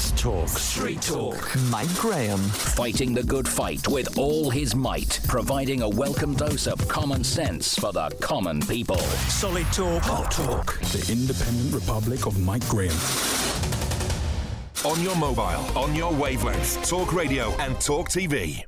Fast Talk. Street Talk. Mike Graham. Fighting the good fight with all his might, providing a welcome dose of common sense for the common people. Solid Talk. Hot Talk. The Independent Republic of Mike Graham. On your mobile, on your wavelength, Talk Radio and Talk TV.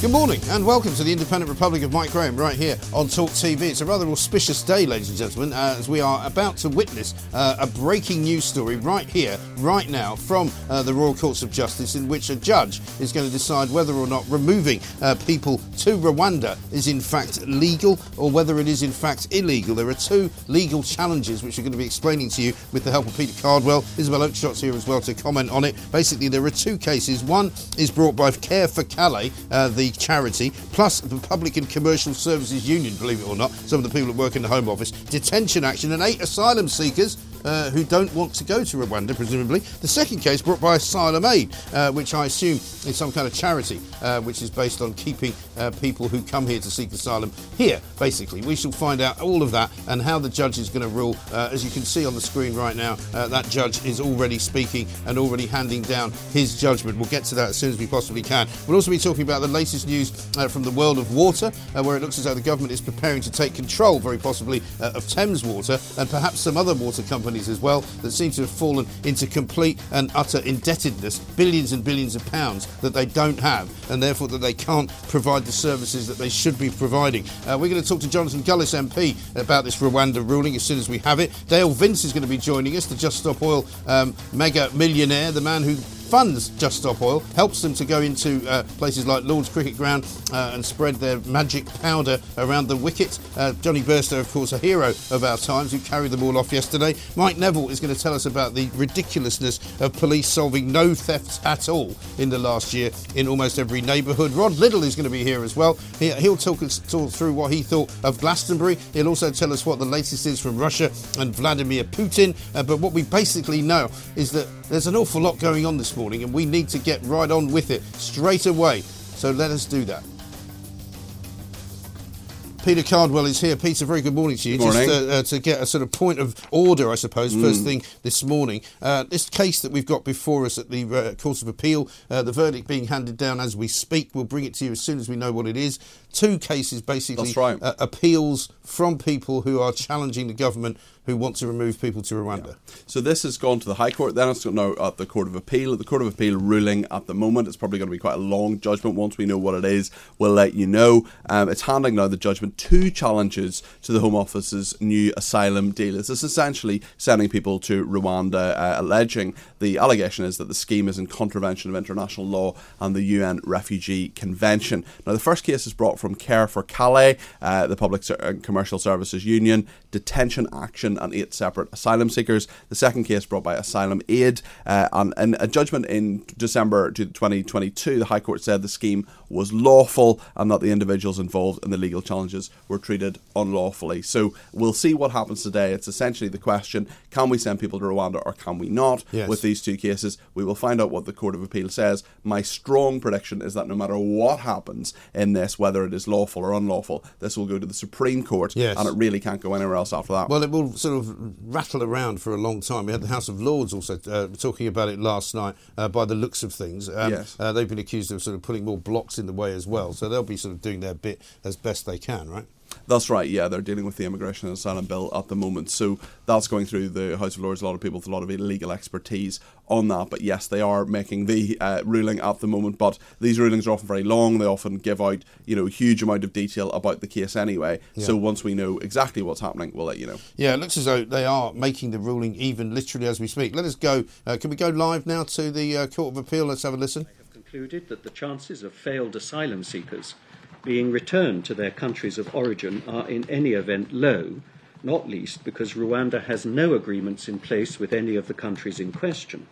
Good morning and welcome to the Independent Republic of Mike Graham right here on Talk TV. It's a rather auspicious day, ladies and gentlemen, uh, as we are about to witness uh, a breaking news story right here, right now, from uh, the Royal Courts of Justice, in which a judge is going to decide whether or not removing uh, people to Rwanda is in fact legal or whether it is in fact illegal. There are two legal challenges which we're going to be explaining to you with the help of Peter Cardwell. Isabel Oakeshott's here as well to comment on it. Basically, there are two cases. One is brought by Care for Calais, uh, charity, plus the Public and Commercial Services Union, believe it or not, some of the people that work in the Home Office, detention action, and eight asylum seekers uh, who don't want to go to Rwanda, presumably. The second case brought by Asylum Aid, uh, which I assume is some kind of charity, uh, which is based on keeping uh, people who come here to seek asylum here, basically. We shall find out all of that and how the judge is going to rule. Uh, as you can see on the screen right now, uh, that judge is already speaking and already handing down his judgment. We'll get to that as soon as we possibly can. We'll also be talking about the latest news from the world of water, where it looks as though the government is preparing to take control, very possibly, of Thames Water and perhaps some other water companies as well that seem to have fallen into complete and utter indebtedness, billions and billions of pounds that they don't have, and therefore that they can't provide the services that they should be providing. Uh, we're going to talk to Jonathan Gullis MP about this Rwanda ruling as soon as we have it. Dale Vince is going to be joining us, the Just Stop Oil um, mega millionaire, the man who funds Just Stop Oil, helps them to go into uh, places like Lord's Cricket Ground uh, and spread their magic powder around the wicket. Uh, Jonny Bairstow, of course, a hero of our times, who carried them all off yesterday. Mike Neville is going to tell us about the ridiculousness of police solving no thefts at all in the last year in almost every neighbourhood. Rod Liddle is going to be here as well. He, will talk us talk through what he thought of Glastonbury. He'll also tell us what the latest is from Russia and Vladimir Putin. Uh, but what we basically know is that there's an awful lot going on this morning, and we need to get right on with it straight away. So let us do that. Peter Cardwell is here. Peter, very good morning to you. Good morning. Just uh, uh, to get a sort of point of order, I suppose, first thing this morning. Uh, this case that we've got before us at the uh, Court of Appeal, uh, the verdict being handed down as we speak. We'll bring it to you as soon as we know what it is. Two cases, basically, right. uh, appeals from people who are challenging the government who want to remove people to Rwanda. So this has gone to the High Court, then it's now at the Court of Appeal. The Court of Appeal ruling at the moment. It's probably going to be quite a long judgment. Once we know what it is, we'll let you know. Um, it's handing now the judgment two challenges to the Home Office's new asylum deal. This is essentially sending people to Rwanda, uh, alleging the allegation is that the scheme is in contravention of international law and the UN Refugee Convention. Now the first case is brought from Care for Calais, uh, the Public Ser- uh, Commercial Services Union, Detention Action and eight separate asylum seekers. The second case brought by Asylum Aid. Uh, and in a judgment in December 2022, the High Court said the scheme was lawful and that the individuals involved in the legal challenges were treated unlawfully. So we'll see what happens today. It's essentially the question can we send people to Rwanda or can we not Yes. with these two cases? We will find out what the Court of Appeal says. My strong prediction is that no matter what happens in this, whether it is lawful or unlawful, this will go to the Supreme Court Yes. and it really can't go anywhere else after that. Well, it will sort of rattle around for a long time. We had the House of Lords also uh, talking about it last night. Uh, by the looks of things, um, Yes. uh, they've been accused of sort of putting more blocks in the way as well. So they'll be sort of doing their bit as best they can, right? That's right. Yeah, they're dealing with the immigration and asylum bill at the moment, so that's going through the House of Lords. A lot of people with a lot of legal expertise on that. But yes, they are making the uh, ruling at the moment. But these rulings are often very long. They often give out you know huge amount of detail about the case anyway. So once we know exactly what's happening, we'll let you know. Yeah, it looks as though they are making the ruling even literally as we speak. Let us go. Uh, can we go live now to the uh, Court of Appeal? Let's have a listen. have concluded that the chances of failed asylum seekers being returned to their countries of origin are in any event low, not least because Rwanda has no agreements in place with any of the countries in question.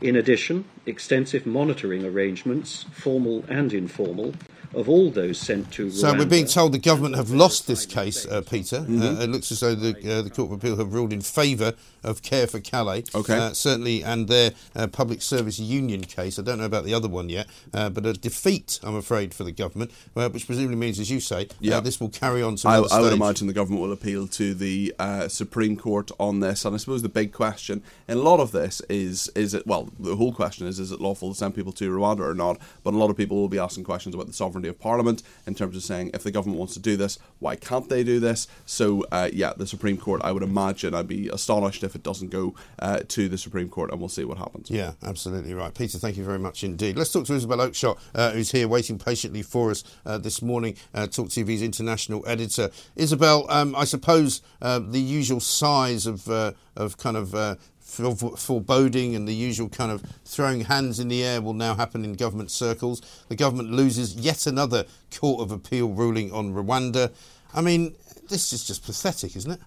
In addition, extensive monitoring arrangements, formal and informal, of all those sent to Rwanda. So we're being told the government have lost this case, uh, Peter. Uh, it looks as though the, uh, the Court of Appeal have ruled in favour of Care for Calais. Okay. Uh, certainly, and their uh, Public Service Union case. I don't know about the other one yet, uh, but a defeat, I'm afraid, for the government, uh, which presumably means, as you say, Yeah. uh, this will carry on to I, I would imagine the government will appeal to the uh, Supreme Court on this, and I suppose the big question in a lot of this is: is it well? The whole question is: is it lawful to send people to Rwanda or not? But a lot of people will be asking questions about the sovereignty of Parliament in terms of saying if the government wants to do this, why can't they do this? So uh, yeah, the Supreme Court. I would imagine I'd be astonished if it doesn't go uh, to the Supreme Court, and we'll see what happens. Yeah, absolutely right. Peter, thank you very much indeed. Let's talk to Isabel Oakeshott, uh, who's here waiting patiently for us uh, this morning, uh, Talk TV's international editor. Isabel, um, I suppose uh, the usual size of, of kind of foreboding and the usual kind of throwing hands in the air will now happen in government circles. The government loses yet another Court of Appeal ruling on Rwanda. I mean, this is just pathetic, isn't it?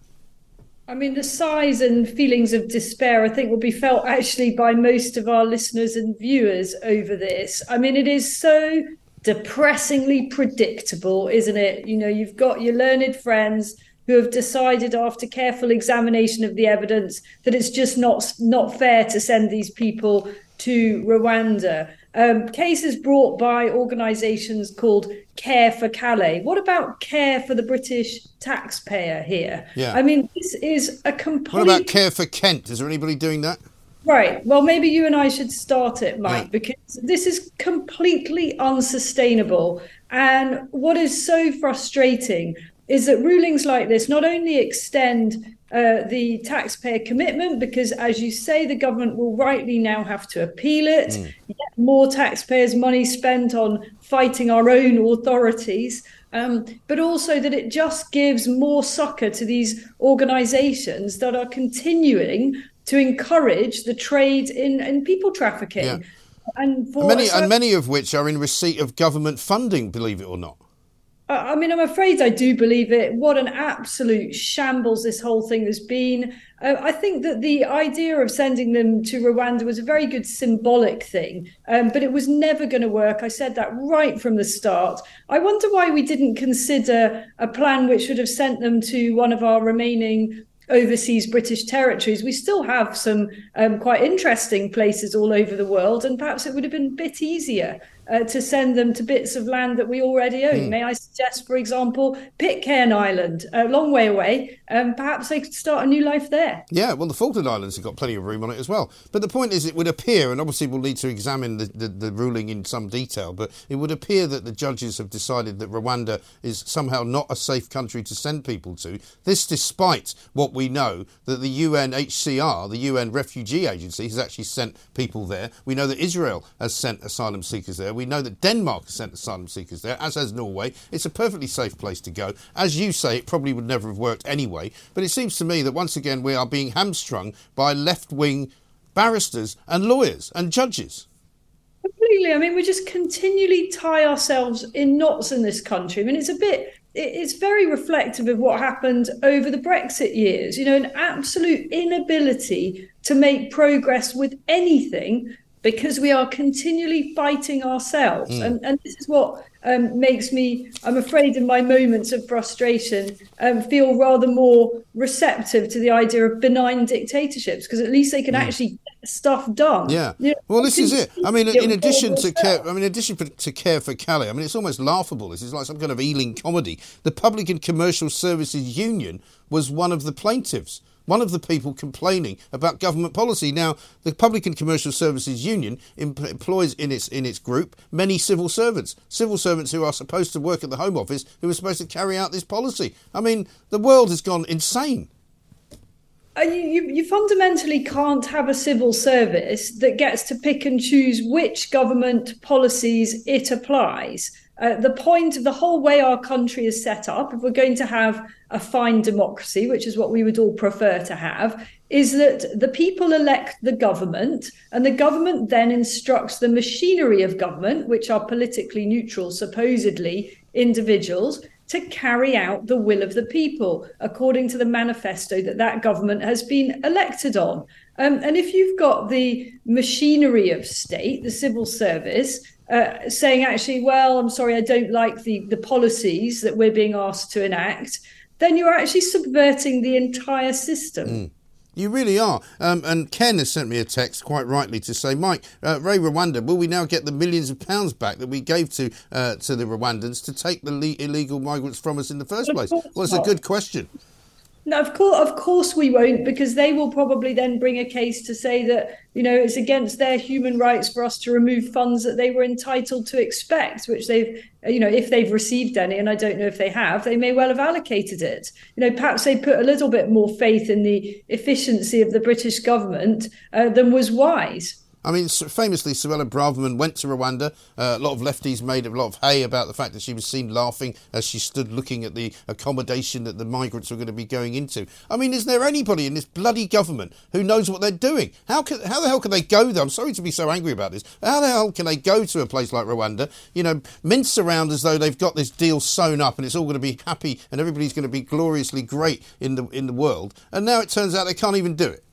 I mean, the sighs and feelings of despair, I think, will be felt actually by most of our listeners and viewers over this. I mean, it is so depressingly predictable, isn't it? You know, you've got your learned friends who have decided after careful examination of the evidence that it's just not not fair to send these people to Rwanda. Um, cases brought by organisations called Care for Calais. What about care for the British taxpayer here? Yeah. I mean, this is a complete. What about Care for Kent? Is there anybody doing that? Right. Well, maybe you and I should start it, Mike, Yeah. because this is completely unsustainable. And what is so frustrating is that rulings like this not only extend uh, the taxpayer commitment, because as you say, the government will rightly now have to appeal it, yet more taxpayers' money spent on fighting our own authorities. Um, but also that it just gives more succor to these organizations that are continuing to encourage the trade in, in people trafficking. Yeah. And for Many, and many of which are in receipt of government funding, believe it or not. I mean, I'm afraid I do believe it. What an absolute shambles this whole thing has been. Uh, I think that the idea of sending them to Rwanda was a very good symbolic thing, um, but it was never going to work. I said that right from the start. I wonder why we didn't consider a plan which would have sent them to one of our remaining overseas British territories. We still have some um, quite interesting places all over the world, and perhaps it would have been a bit easier uh, to send them to bits of land that we already own. May I suggest, for example, Pitcairn Island, a long way away. Um, perhaps they could start a new life there. Yeah, well, the Falkland Islands have got plenty of room on it as well. But the point is, it would appear, and obviously we'll need to examine the, the, the ruling in some detail, but it would appear that the judges have decided that Rwanda is somehow not a safe country to send people to. This despite what we know that the UNHCR, the UN Refugee Agency, has actually sent people there. We know that Israel has sent asylum seekers there. We know that Denmark has sent asylum seekers there, as has Norway. It's a perfectly safe place to go. As you say, it probably would never have worked anyway. But it seems to me that once again we are being hamstrung by left wing barristers and lawyers and judges. Completely. I mean, we just continually tie ourselves in knots in this country. I mean, it's a bit, it's very reflective of what happened over the Brexit years. You know, an absolute inability to make progress with anything because we are continually fighting ourselves. And, and this is what um, makes me, I'm afraid, in my moments of frustration, um, feel rather more receptive to the idea of benign dictatorships because at least they can actually get stuff done. Yeah. You know, Well, this is it. I mean, in addition to care, I mean, in addition to care for Calais, I mean, it's almost laughable. This is like some kind of Ealing comedy. The Public and Commercial Services Union was one of the plaintiffs. One of the people complaining about government policy. Now, the Public and Commercial Services Union employs in its in its group many civil servants, civil servants who are supposed to work at the Home Office, who are supposed to carry out this policy. I mean, the world has gone insane. Uh, you, you, you fundamentally can't have a civil service that gets to pick and choose which government policies it applies. Uh, the point of the whole way our country is set up, if we're going to have a fine democracy, which is what we would all prefer to have, is that the people elect the government and the government then instructs the machinery of government, which are politically neutral, supposedly individuals, to carry out the will of the people according to the manifesto that that government has been elected on. Um, and if you've got the machinery of state, the civil service, uh, saying actually, well, I'm sorry, I don't like the the policies that we're being asked to enact, then you're actually subverting the entire system. You really are. Um, and Ken has sent me a text, quite rightly, to say, Mike, uh, Ray Rwanda, will we now get the millions of pounds back that we gave to uh, to the Rwandans to take the le- illegal migrants from us in the first place? Well, it's a good question. No, of course, of course we won't, because they will probably then bring a case to say that you know it's against their human rights for us to remove funds that they were entitled to expect, which they've, you know, if they've received any, and I don't know if they have, they may well have allocated it. You know, perhaps they put a little bit more faith in the efficiency of the British government uh, than was wise. I mean, famously, Suella Braverman went to Rwanda. Uh, a lot of lefties made a lot of hay about the fact that she was seen laughing as she stood looking at the accommodation that the migrants were going to be going into. I mean, is there anybody in this bloody government who knows what they're doing? How can, how the hell can they go there? I'm sorry to be so angry about this. How the hell can they go to a place like Rwanda, you know, mince around as though they've got this deal sewn up and it's all going to be happy and everybody's going to be gloriously great in the in the world, and now it turns out they can't even do it.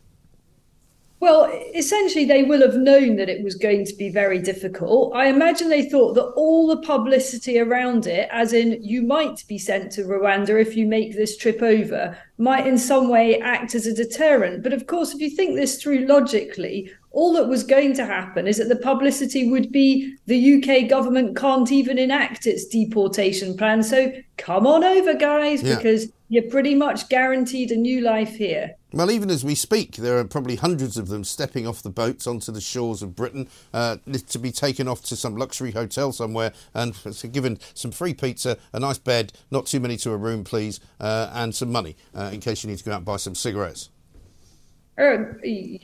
Well, essentially, they will have known that it was going to be very difficult. I imagine they thought that all the publicity around it, as in you might be sent to Rwanda if you make this trip over, might in some way act as a deterrent. But of course, if you think this through logically, all that was going to happen is that the publicity would be the UK government can't even enact its deportation plan. So come on over, guys, Yeah. because you're pretty much guaranteed a new life here. Well, even as we speak, there are probably hundreds of them stepping off the boats onto the shores of Britain uh, to be taken off to some luxury hotel somewhere and given some free pizza, a nice bed, not too many to a room, please, uh, and some money uh, in case you need to go out and buy some cigarettes. Uh,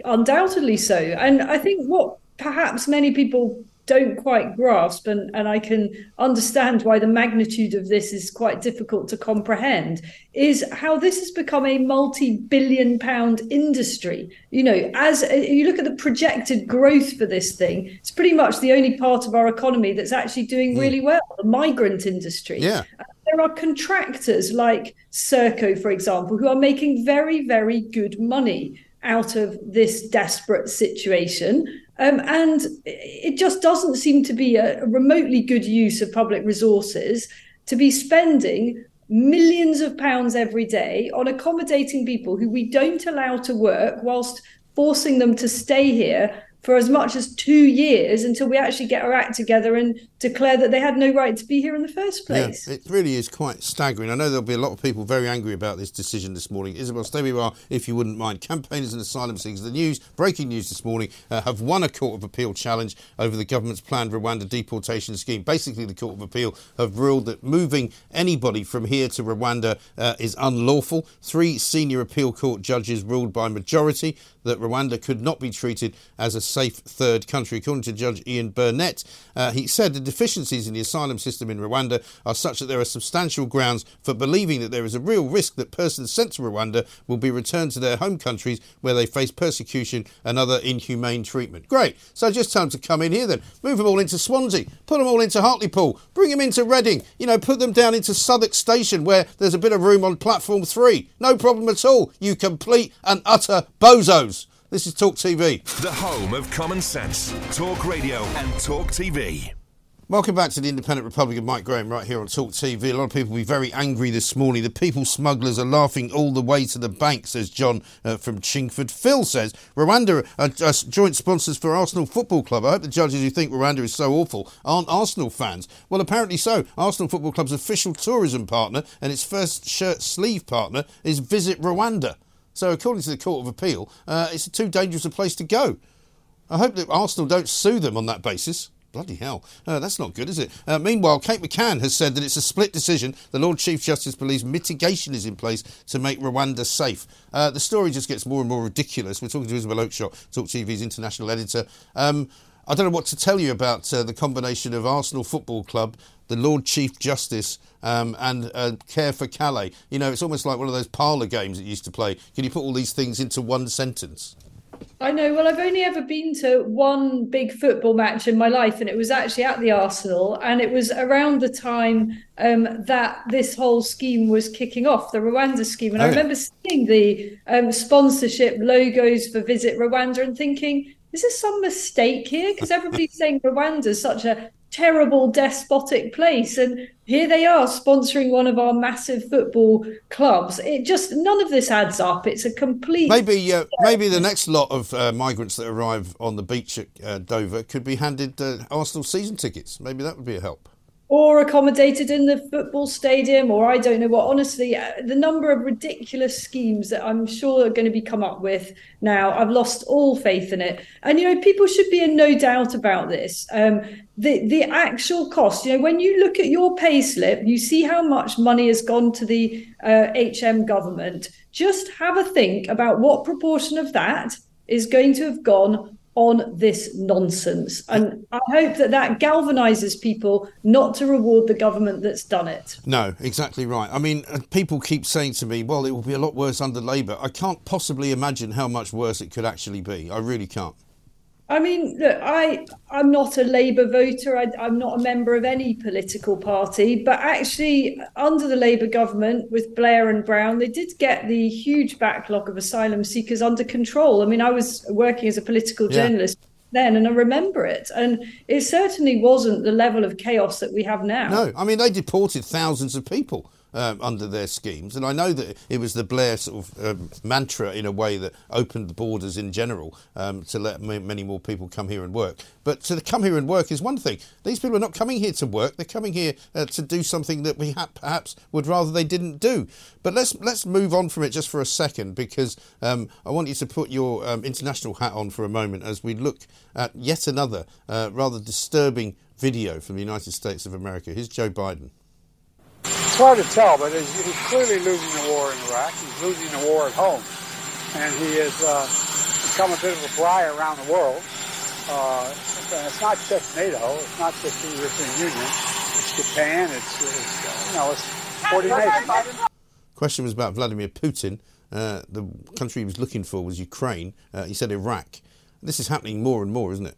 undoubtedly so. And I think what perhaps many people don't quite grasp, and, and I can understand why the magnitude of this is quite difficult to comprehend, is how this has become a multi billion pound industry. You know, as you look at the projected growth for this thing, it's pretty much the only part of our economy that's actually doing hmm. really well the migrant industry Yeah. there are contractors like Serco, for example, who are making very, very good money out of this desperate situation. Um, and it just doesn't seem to be a remotely good use of public resources to be spending millions of pounds every day on accommodating people who we don't allow to work whilst forcing them to stay here for as much as two years until we actually get our act together and declare that they had no right to be here in the first place. Yeah, it really is quite staggering. I know there'll be a lot of people very angry about this decision this morning. Isabel, stay where you are if you wouldn't mind. Campaigners and asylum seekers. The news, breaking news this morning, uh, have won a Court of Appeal challenge over the government's planned Rwanda deportation scheme. Basically, the Court of Appeal have ruled that moving anybody from here to Rwanda uh, is unlawful. Three senior appeal court judges ruled by majority that Rwanda could not be treated as a safe third country. According to Judge Ian Burnett, uh, he said the deficiencies in the asylum system in Rwanda are such that there are substantial grounds for believing that there is a real risk that persons sent to Rwanda will be returned to their home countries where they face persecution and other inhumane treatment. Great. So just them to come in here then. Move them all into Swansea. Put them all into Hartlepool. Bring them into Reading. You know, put them down into Southwark Station where there's a bit of room on platform three. No problem at all. You complete and utter bozos. This is Talk TV. The home of common sense. Talk Radio and Talk TV. Welcome back to the Independent Republic of Mike Graham right here on Talk TV. A lot of people will be very angry this morning. The people smugglers are laughing all the way to the bank, says John uh, from Chingford. Phil says Rwanda are, are joint sponsors for Arsenal Football Club. I hope the judges who think Rwanda is so awful aren't Arsenal fans. Well, apparently so. Arsenal Football Club's official tourism partner and its first shirt sleeve partner is Visit Rwanda. So, according to the Court of Appeal, uh, it's too dangerous a place to go. I hope that Arsenal don't sue them on that basis. Bloody hell. Uh, that's not good, is it? Uh, meanwhile, Kate McCann has said that it's a split decision. The Lord Chief Justice believes mitigation is in place to make Rwanda safe. Uh, the story just gets more and more ridiculous. We're talking to Isabel Oakeshott, Talk TV's international editor. Um, I don't know what to tell you about uh, the combination of Arsenal Football Club, the Lord Chief Justice, um, and uh, Care for Calais. You know, it's almost like one of those parlour games that you used to play. Can you put all these things into one sentence? I know. Well, I've only ever been to one big football match in my life, and it was actually at the Arsenal. And it was around the time um, that this whole scheme was kicking off, the Rwanda scheme. And oh, I remember seeing the um, sponsorship logos for Visit Rwanda and thinking, is there some mistake here? Because everybody's saying Rwanda is such a terrible despotic place and here they are sponsoring one of our massive football clubs it just none of this adds up it's a complete maybe uh, maybe the next lot of uh, migrants that arrive on the beach at uh, dover could be handed uh, arsenal season tickets maybe that would be a help or accommodated in the football stadium, or I don't know what. Honestly, uh, the number of ridiculous schemes that I'm sure are going to be come up with now, I've lost all faith in it. And you know, people should be in no doubt about this. Um, the the actual cost, you know, when you look at your pay slip, you see how much money has gone to the uh, HM government. Just have a think about what proportion of that is going to have gone on this nonsense. And I hope that that galvanizes people not to reward the government that's done it. No, exactly right. I mean, uh, people keep saying to me, well, it will be a lot worse under Labour. I can't possibly imagine how much worse it could actually be. I really can't. I mean, look, I I'm not a Labour voter. I, am not a member of any political party. But actually, under the Labour government with Blair and Brown, they did get the huge backlog of asylum seekers under control. I mean, I was working as a political yeah. journalist then and I remember it. And it certainly wasn't the level of chaos that we have now. No, I mean, they deported thousands of people um, under their schemes. And I know that it was the Blair sort of um, mantra, in a way, that opened the borders in general um, to let m- many more people come here and work. But to come here and work is one thing. These people are not coming here to work; they're coming here uh, to do something that we ha- perhaps would rather they didn't do. But let's let's move on from it just for a second, because um, I want you to put your um, international hat on for a moment as we look at yet another uh, rather disturbing video from the United States of America. Here's Joe Biden. It's hard to tell, but he's, he's clearly losing the war in Iraq. He's losing the war at home. And he has uh, become a bit of a briar around the world. Uh, it's not just NATO. It's not just the European Union. It's Japan. It's, it's you know, it's 40 nations. Question was about Vladimir Putin. Uh, the country he was looking for was Ukraine. Uh, he said Iraq. This is happening more and more, isn't it?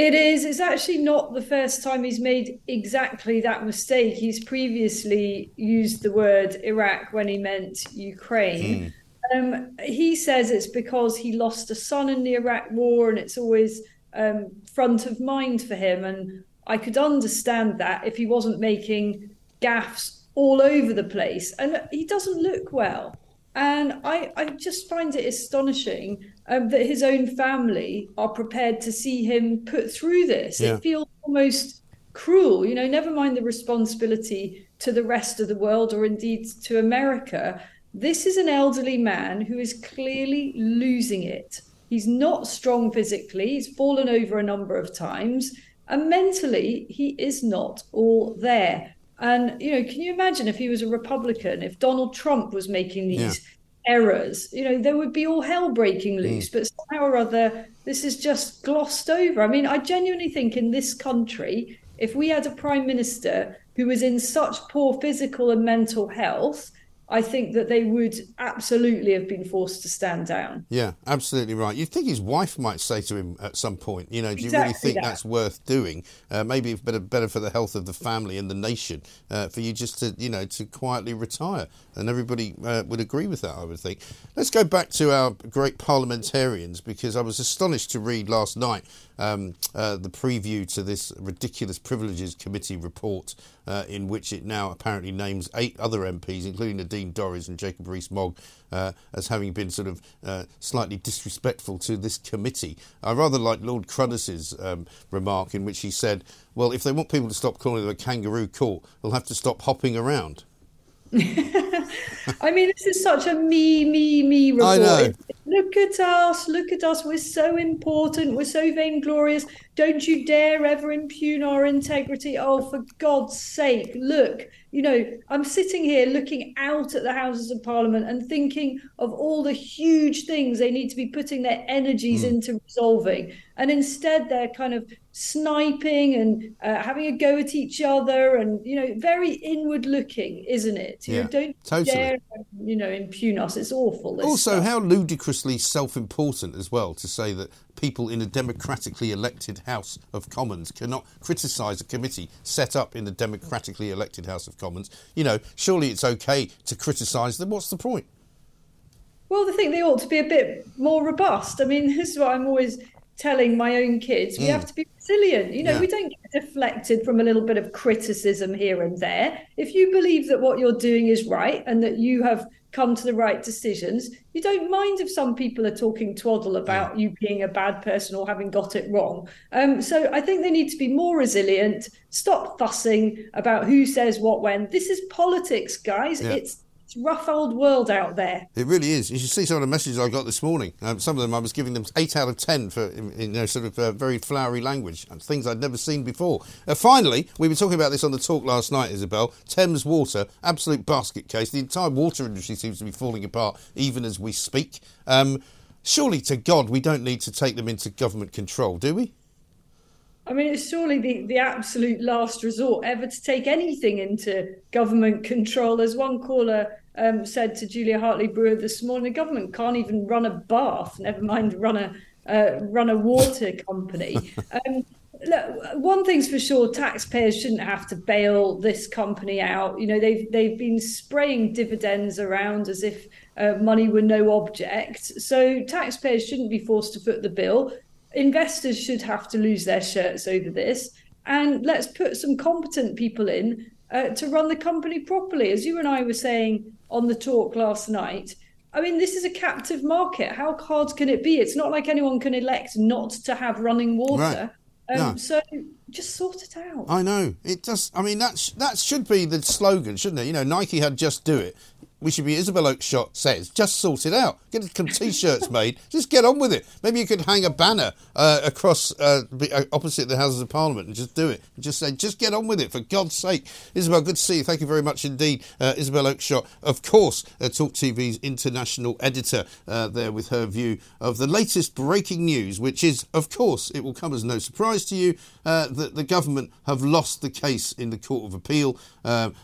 It is. It's actually not the first time he's made exactly that mistake. He's previously used the word Iraq when he meant Ukraine. Mm. Um, he says it's because he lost a son in the Iraq war and it's always um, front of mind for him. And I could understand that if he wasn't making gaffes all over the place. And he doesn't look well. And I, I just find it astonishing um, that his own family are prepared to see him put through this. Yeah. It feels almost cruel, you know, never mind the responsibility to the rest of the world or indeed to America. This is an elderly man who is clearly losing it. He's not strong physically, he's fallen over a number of times, and mentally, he is not all there. And you know, can you imagine if he was a Republican, if Donald Trump was making these yeah. errors, you know, there would be all hell breaking mm. loose. Mm. But somehow or other, this is just glossed over. I mean, I genuinely think in this country, if we had a prime minister who was in such poor physical and mental health, I think that they would absolutely have been forced to stand down. Yeah, absolutely right. You'd think his wife might say to him at some point, you know, do you really think that. that's worth doing? Uh, maybe it's better, better for the health of the family and the nation uh, for you just to, you know, to quietly retire. And everybody uh, would agree with that, I would think. Let's go back to our great parliamentarians because I was astonished to read last night um, uh, the preview to this ridiculous privileges committee report, uh, in which it now apparently names eight other MPs, including Nadine Dorries and Jacob Rees-Mogg, uh, as having been sort of uh, slightly disrespectful to this committee. I rather like Lord Cruddas' um, remark, in which he said, "Well, if they want people to stop calling it a kangaroo court, they'll have to stop hopping around." I mean, this is such a me, me, me report. I know. Look at us, look at us. We're so important. We're so vainglorious. Don't you dare ever impugn our integrity. Oh, for God's sake, look. You know, I'm sitting here looking out at the Houses of Parliament and thinking of all the huge things they need to be putting their energies Hmm. into resolving. And instead, they're kind of sniping and uh, having a go at each other and, you know, very inward looking, isn't it? You Yeah, know, don't totally. dare, you know, impugn us. It's awful. Also, stuff. how ludicrously self important as well to say that people in a democratically elected House of Commons cannot criticise a committee set up in the democratically elected House of Commons. You know, surely it's okay to criticise them. What's the point? Well, they think they ought to be a bit more robust. I mean, this is what I'm always telling my own kids. We Mm. have to be resilient. You know, Yeah. we don't get deflected from a little bit of criticism here and there. If you believe that what you're doing is right and that you have come to the right decisions, you don't mind if some people are talking twaddle about you being a bad person or having got it wrong. Um, so I think they need to be more resilient, stop fussing about who says what when. This is politics, guys. Yeah. It's it's rough old world out there. It really is. You should see some of the messages I got this morning. Um, some of them I was giving them eight out of ten for you know, sort of uh, very flowery language and things I'd never seen before. Uh, finally, we were talking about this on the talk last night, Isabel. Thames Water, absolute basket case. The entire water industry seems to be falling apart even as we speak. Um, surely to God, we don't need to take them into government control, do we? I mean, it's surely the, the absolute last resort ever to take anything into government control. As one caller um, said to Julia Hartley Brewer this morning, the government can't even run a bath, never mind run a uh, run a water company. um, look, one thing's for sure: taxpayers shouldn't have to bail this company out. You know, they've they've been spraying dividends around as if uh, money were no object. So taxpayers shouldn't be forced to foot the bill investors should have to lose their shirts over this and let's put some competent people in uh, to run the company properly as you and i were saying on the talk last night i mean this is a captive market how hard can it be it's not like anyone can elect not to have running water Right. um, No. so just sort it out I know it does. I mean, that sh- that should be the slogan, shouldn't it? You know, Nike had "Just Do It." We should be Isabel Oakeshott says, "Just sort it out. Get some t-shirts made. Just get on with it. Maybe you could hang a banner uh, across uh, uh, opposite the Houses of Parliament and just do it. Just say, just get on with it for God's sake." Isabel, good to see you. Thank you very much indeed, uh, Isabel Oakeshott. Of course, uh, Talk TV's international editor uh, there with her view of the latest breaking news, which is, of course, it will come as no surprise to you uh, that the government have lost the case in the Court of Appeal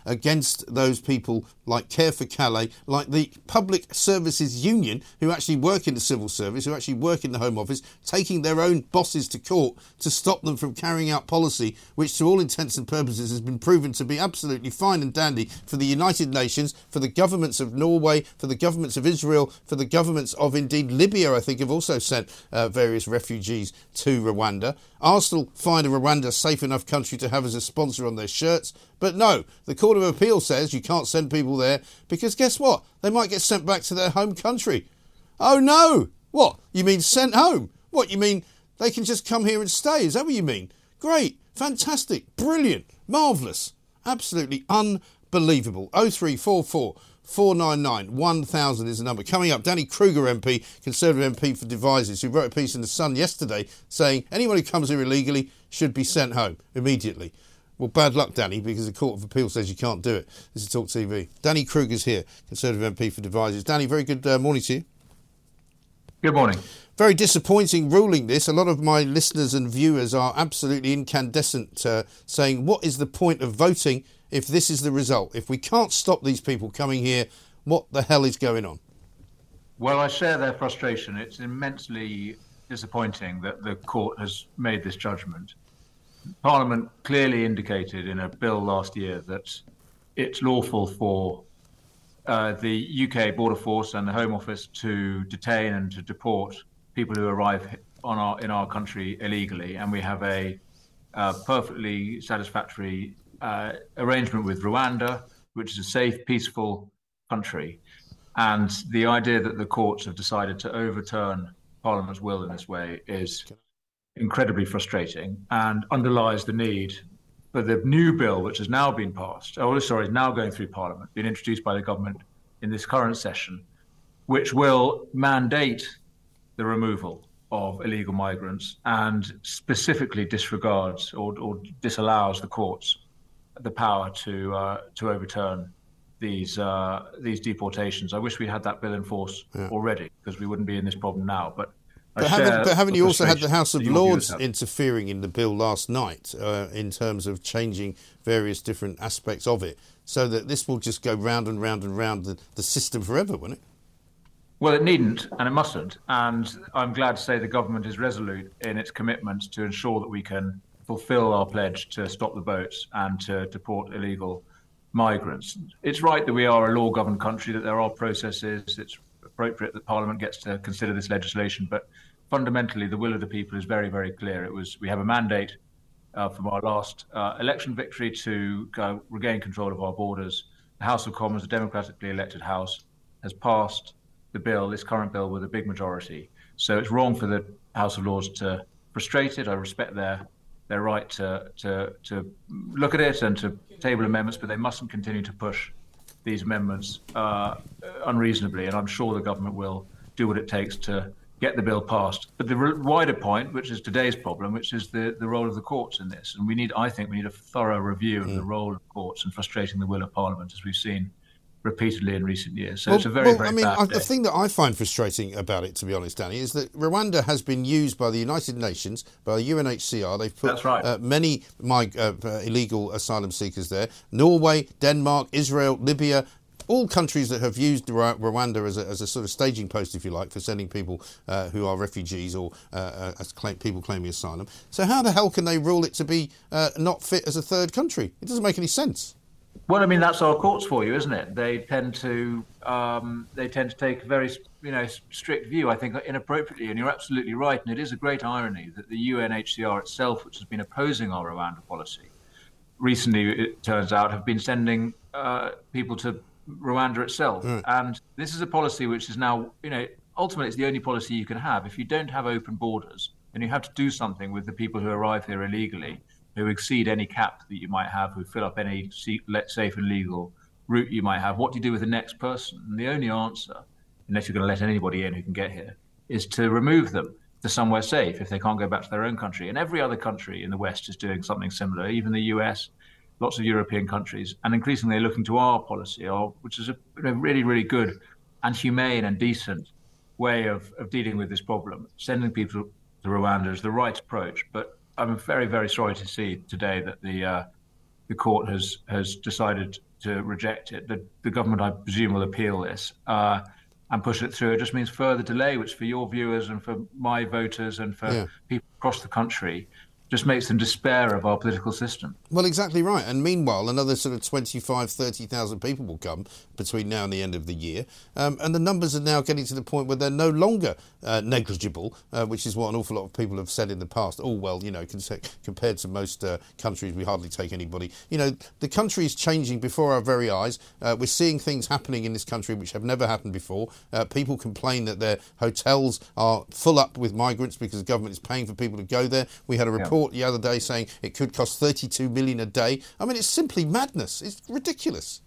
against those people like Care for Calais, like the Public Services Union, who actually work in the civil service, who actually work in the Home Office, taking their own bosses to court to stop them from carrying out policy which, to all intents and purposes, has been proven to be absolutely fine and dandy for the United Nations, for the governments of Norway, for the governments of Israel, for the governments of indeed Libya, I think, have also sent uh, various refugees to Rwanda. Arsenal find a Rwanda safe enough country to have as a sponsor on their shirts. But no, the Court of Appeal says you can't send people there because guess what? They might get sent back to their home country. Oh no! What? You mean sent home? What? You mean they can just come here and stay? Is that what you mean? Great, fantastic, brilliant, marvellous, absolutely unbelievable. 0344 499 1000 is the number. Coming up, Danny Kruger MP, Conservative MP for Devizes, who wrote a piece in The Sun yesterday saying anyone who comes here illegally should be sent home immediately. Well, bad luck, Danny, because the Court of Appeal says you can't do it. This is Talk TV. Danny Kruger's here, Conservative MP for Devizes. Danny, very good uh, morning to you. Good morning. Very disappointing ruling this. A lot of my listeners and viewers are absolutely incandescent, uh, saying, What is the point of voting if this is the result? If we can't stop these people coming here, what the hell is going on? Well, I share their frustration. It's immensely disappointing that the court has made this judgment. Parliament clearly indicated in a bill last year that it's lawful for uh, the UK Border Force and the Home Office to detain and to deport people who arrive on our in our country illegally, and we have a uh, perfectly satisfactory uh, arrangement with Rwanda, which is a safe, peaceful country. And the idea that the courts have decided to overturn Parliament's will in this way is incredibly frustrating and underlies the need for the new bill, which has now been passed, oh, sorry, is now going through Parliament, been introduced by the government in this current session, which will mandate the removal of illegal migrants and specifically disregards or, or disallows the courts the power to uh, to overturn these uh, these deportations. I wish we had that bill in force yeah. already because we wouldn't be in this problem now. But but haven't, but haven't you also had the House of Lords interfering in the bill last night uh, in terms of changing various different aspects of it, so that this will just go round and round and round the, the system forever, won't it? Well, it needn't and it mustn't. And I'm glad to say the government is resolute in its commitment to ensure that we can fulfill our pledge to stop the boats and to deport illegal migrants. It's right that we are a law governed country, that there are processes. It's appropriate that Parliament gets to consider this legislation. But fundamentally, the will of the people is very, very clear. It was we have a mandate uh, from our last uh, election victory to regain control of our borders. The House of Commons, a democratically elected House, has passed the bill, this current bill, with a big majority. So it's wrong for the House of Lords to frustrate it. I respect their their right to to to look at it and to table amendments, but they mustn't continue to push these amendments uh, unreasonably. And I'm sure the government will do what it takes to get the bill passed. But the wider point, which is today's problem, which is the, the role of the courts in this, and we need, I think, we need a thorough review of mm. the role of courts and frustrating the will of Parliament, as we've seen repeatedly in recent years. So well, it's a very, well, very I mean, bad the thing that I find frustrating about it, to be honest, Danny, is that Rwanda has been used by the United Nations, by the UNHCR. They've put right. uh, many my, uh, uh, illegal asylum seekers there. Norway, Denmark, Israel, Libya. All countries that have used Rwanda as a, as a sort of staging post, if you like, for sending people uh, who are refugees or uh, uh, as claim, people claiming asylum. So, how the hell can they rule it to be not fit as a third country? It doesn't make any sense. Well, I mean that's our courts for you, isn't it? They tend to um, they tend to take a very you know strict view. I think inappropriately, and you're absolutely right. And it is a great irony that the UNHCR itself, which has been opposing our Rwanda policy, recently it turns out have been sending uh, people to Rwanda itself. Mm. And this is a policy which is now you know ultimately it's the only policy you can have. If you don't have open borders, then you have to do something with the people who arrive here illegally who exceed any cap that you might have, who fill up any safe and legal route you might have, what do you do with the next person? And the only answer, unless you're going to let anybody in who can get here, is to remove them to somewhere safe if they can't go back to their own country. And every other country in the West is doing something similar, even the US, lots of European countries, and increasingly looking to our policy, which is a really, really good and humane and decent way of, of dealing with this problem. Sending people to Rwanda is the right approach, but I'm very, very sorry to see today that the uh, the court has has decided to reject it. The, the government, I presume, will appeal this uh, and push it through. It just means further delay, which for your viewers and for my voters and for yeah. people across the country just makes them despair of our political system. Well, exactly right. And meanwhile, another sort of 25, 30,000 people will come between now and the end of the year. Um, and the numbers are now getting to the point where they're no longer uh, negligible, uh, which is what an awful lot of people have said in the past. Oh, well, you know, compared to most uh, countries, we hardly take anybody. You know, the country is changing before our very eyes. Uh, we're seeing things happening in this country which have never happened before. Uh, people complain that their hotels are full up with migrants because the government is paying for people to go there. We had a report. Yeah report the other day saying it could cost 32 million a day. I mean, it's simply madness. It's ridiculous.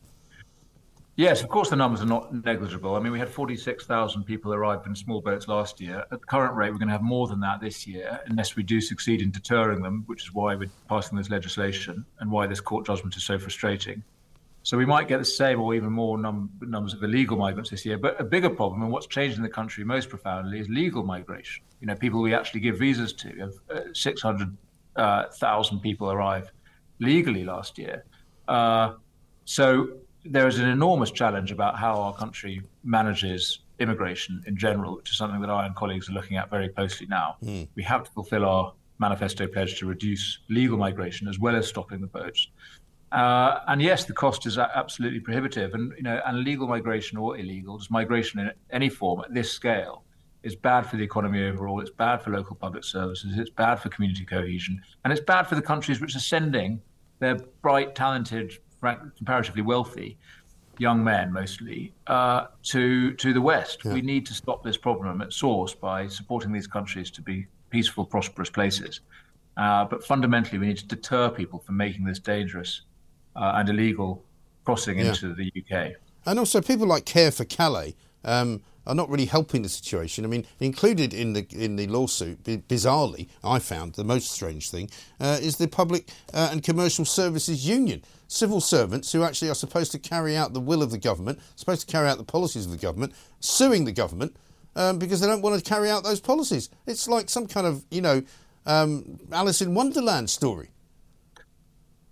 Yes, of course, the numbers are not negligible. I mean, we had 46,000 people arrive in small boats last year. At the current rate, we're going to have more than that this year, unless we do succeed in deterring them, which is why we're passing this legislation and why this court judgment is so frustrating. So we might get the same or even more num- numbers of illegal migrants this year. But a bigger problem, and what's changed in the country most profoundly, is legal migration. You know, people we actually give visas to. Uh, 600 uh, people arrived legally last year. Uh, so there is an enormous challenge about how our country manages immigration in general, which is something that I and colleagues are looking at very closely now. Mm. We have to fulfill our manifesto pledge to reduce legal migration as well as stopping the boats. Uh, and yes, the cost is absolutely prohibitive. And you know, and legal migration or illegal, just migration in any form at this scale, is bad for the economy overall. It's bad for local public services. It's bad for community cohesion, and it's bad for the countries which are sending their bright, talented, comparatively wealthy young men mostly uh, to to the West. Yeah. We need to stop this problem at source by supporting these countries to be peaceful, prosperous places. Uh, but fundamentally, we need to deter people from making this dangerous uh, and illegal crossing yeah. into the UK. And also, people like Care for Calais um, are not really helping the situation. I mean, included in the in the lawsuit, bizarrely, I found the most strange thing uh, is the Public uh, and Commercial Services Union. Civil servants who actually are supposed to carry out the will of the government, supposed to carry out the policies of the government, suing the government um, because they don't want to carry out those policies. It's like some kind of, you know, um, Alice in Wonderland story.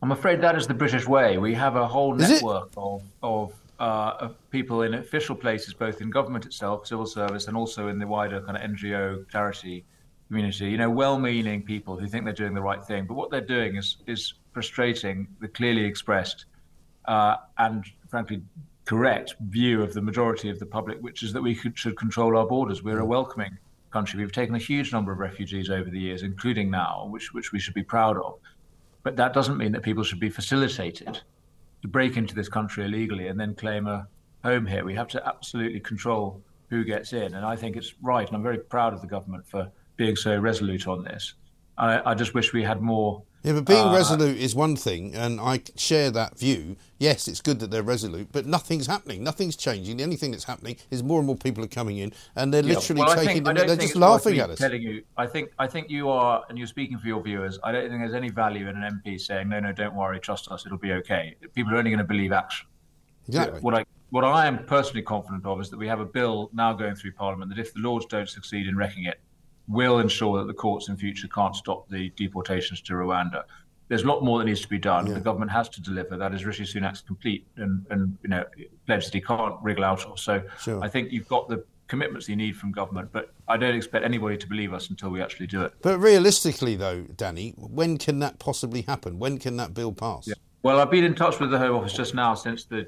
I'm afraid that is the British way. We have a whole network of, of uh, of people in official places, both in government itself, civil service, and also in the wider kind of NGO charity community. You know, well-meaning people who think they're doing the right thing, but what they're doing is is frustrating the clearly expressed uh, and frankly correct view of the majority of the public, which is that we could, should control our borders. We're a mm. welcoming country. We've taken a huge number of refugees over the years, including now, which which we should be proud of. But that doesn't mean that people should be facilitated to break into this country illegally and then claim a home here. We have to absolutely control who gets in. And I think it's right. And I'm very proud of the government for being so resolute on this. I, I just wish we had more yeah, but being uh, resolute is one thing, and I share that view. Yes, it's good that they're resolute, but nothing's happening. Nothing's changing. The only thing that's happening is more and more people are coming in, and they're yeah, literally well, taking. Think, them, they're just laughing at us. Telling you, I think, I think you are, and you're speaking for your viewers. I don't think there's any value in an MP saying, "No, no, don't worry, trust us, it'll be okay." People are only going to believe action. Exactly. What I what I am personally confident of is that we have a bill now going through Parliament that if the Lords don't succeed in wrecking it, will ensure that the courts in future can't stop the deportations to Rwanda there's a lot more that needs to be done. Yeah. The government has to deliver. That is Rishi Sunak's complete and, and you know pledge that he can't wriggle out of. So sure. I think you've got the commitments you need from government, but I don't expect anybody to believe us until we actually do it. But realistically, though, Danny, when can that possibly happen? When can that bill pass? Yeah. Well, I've been in touch with the Home Office just now since the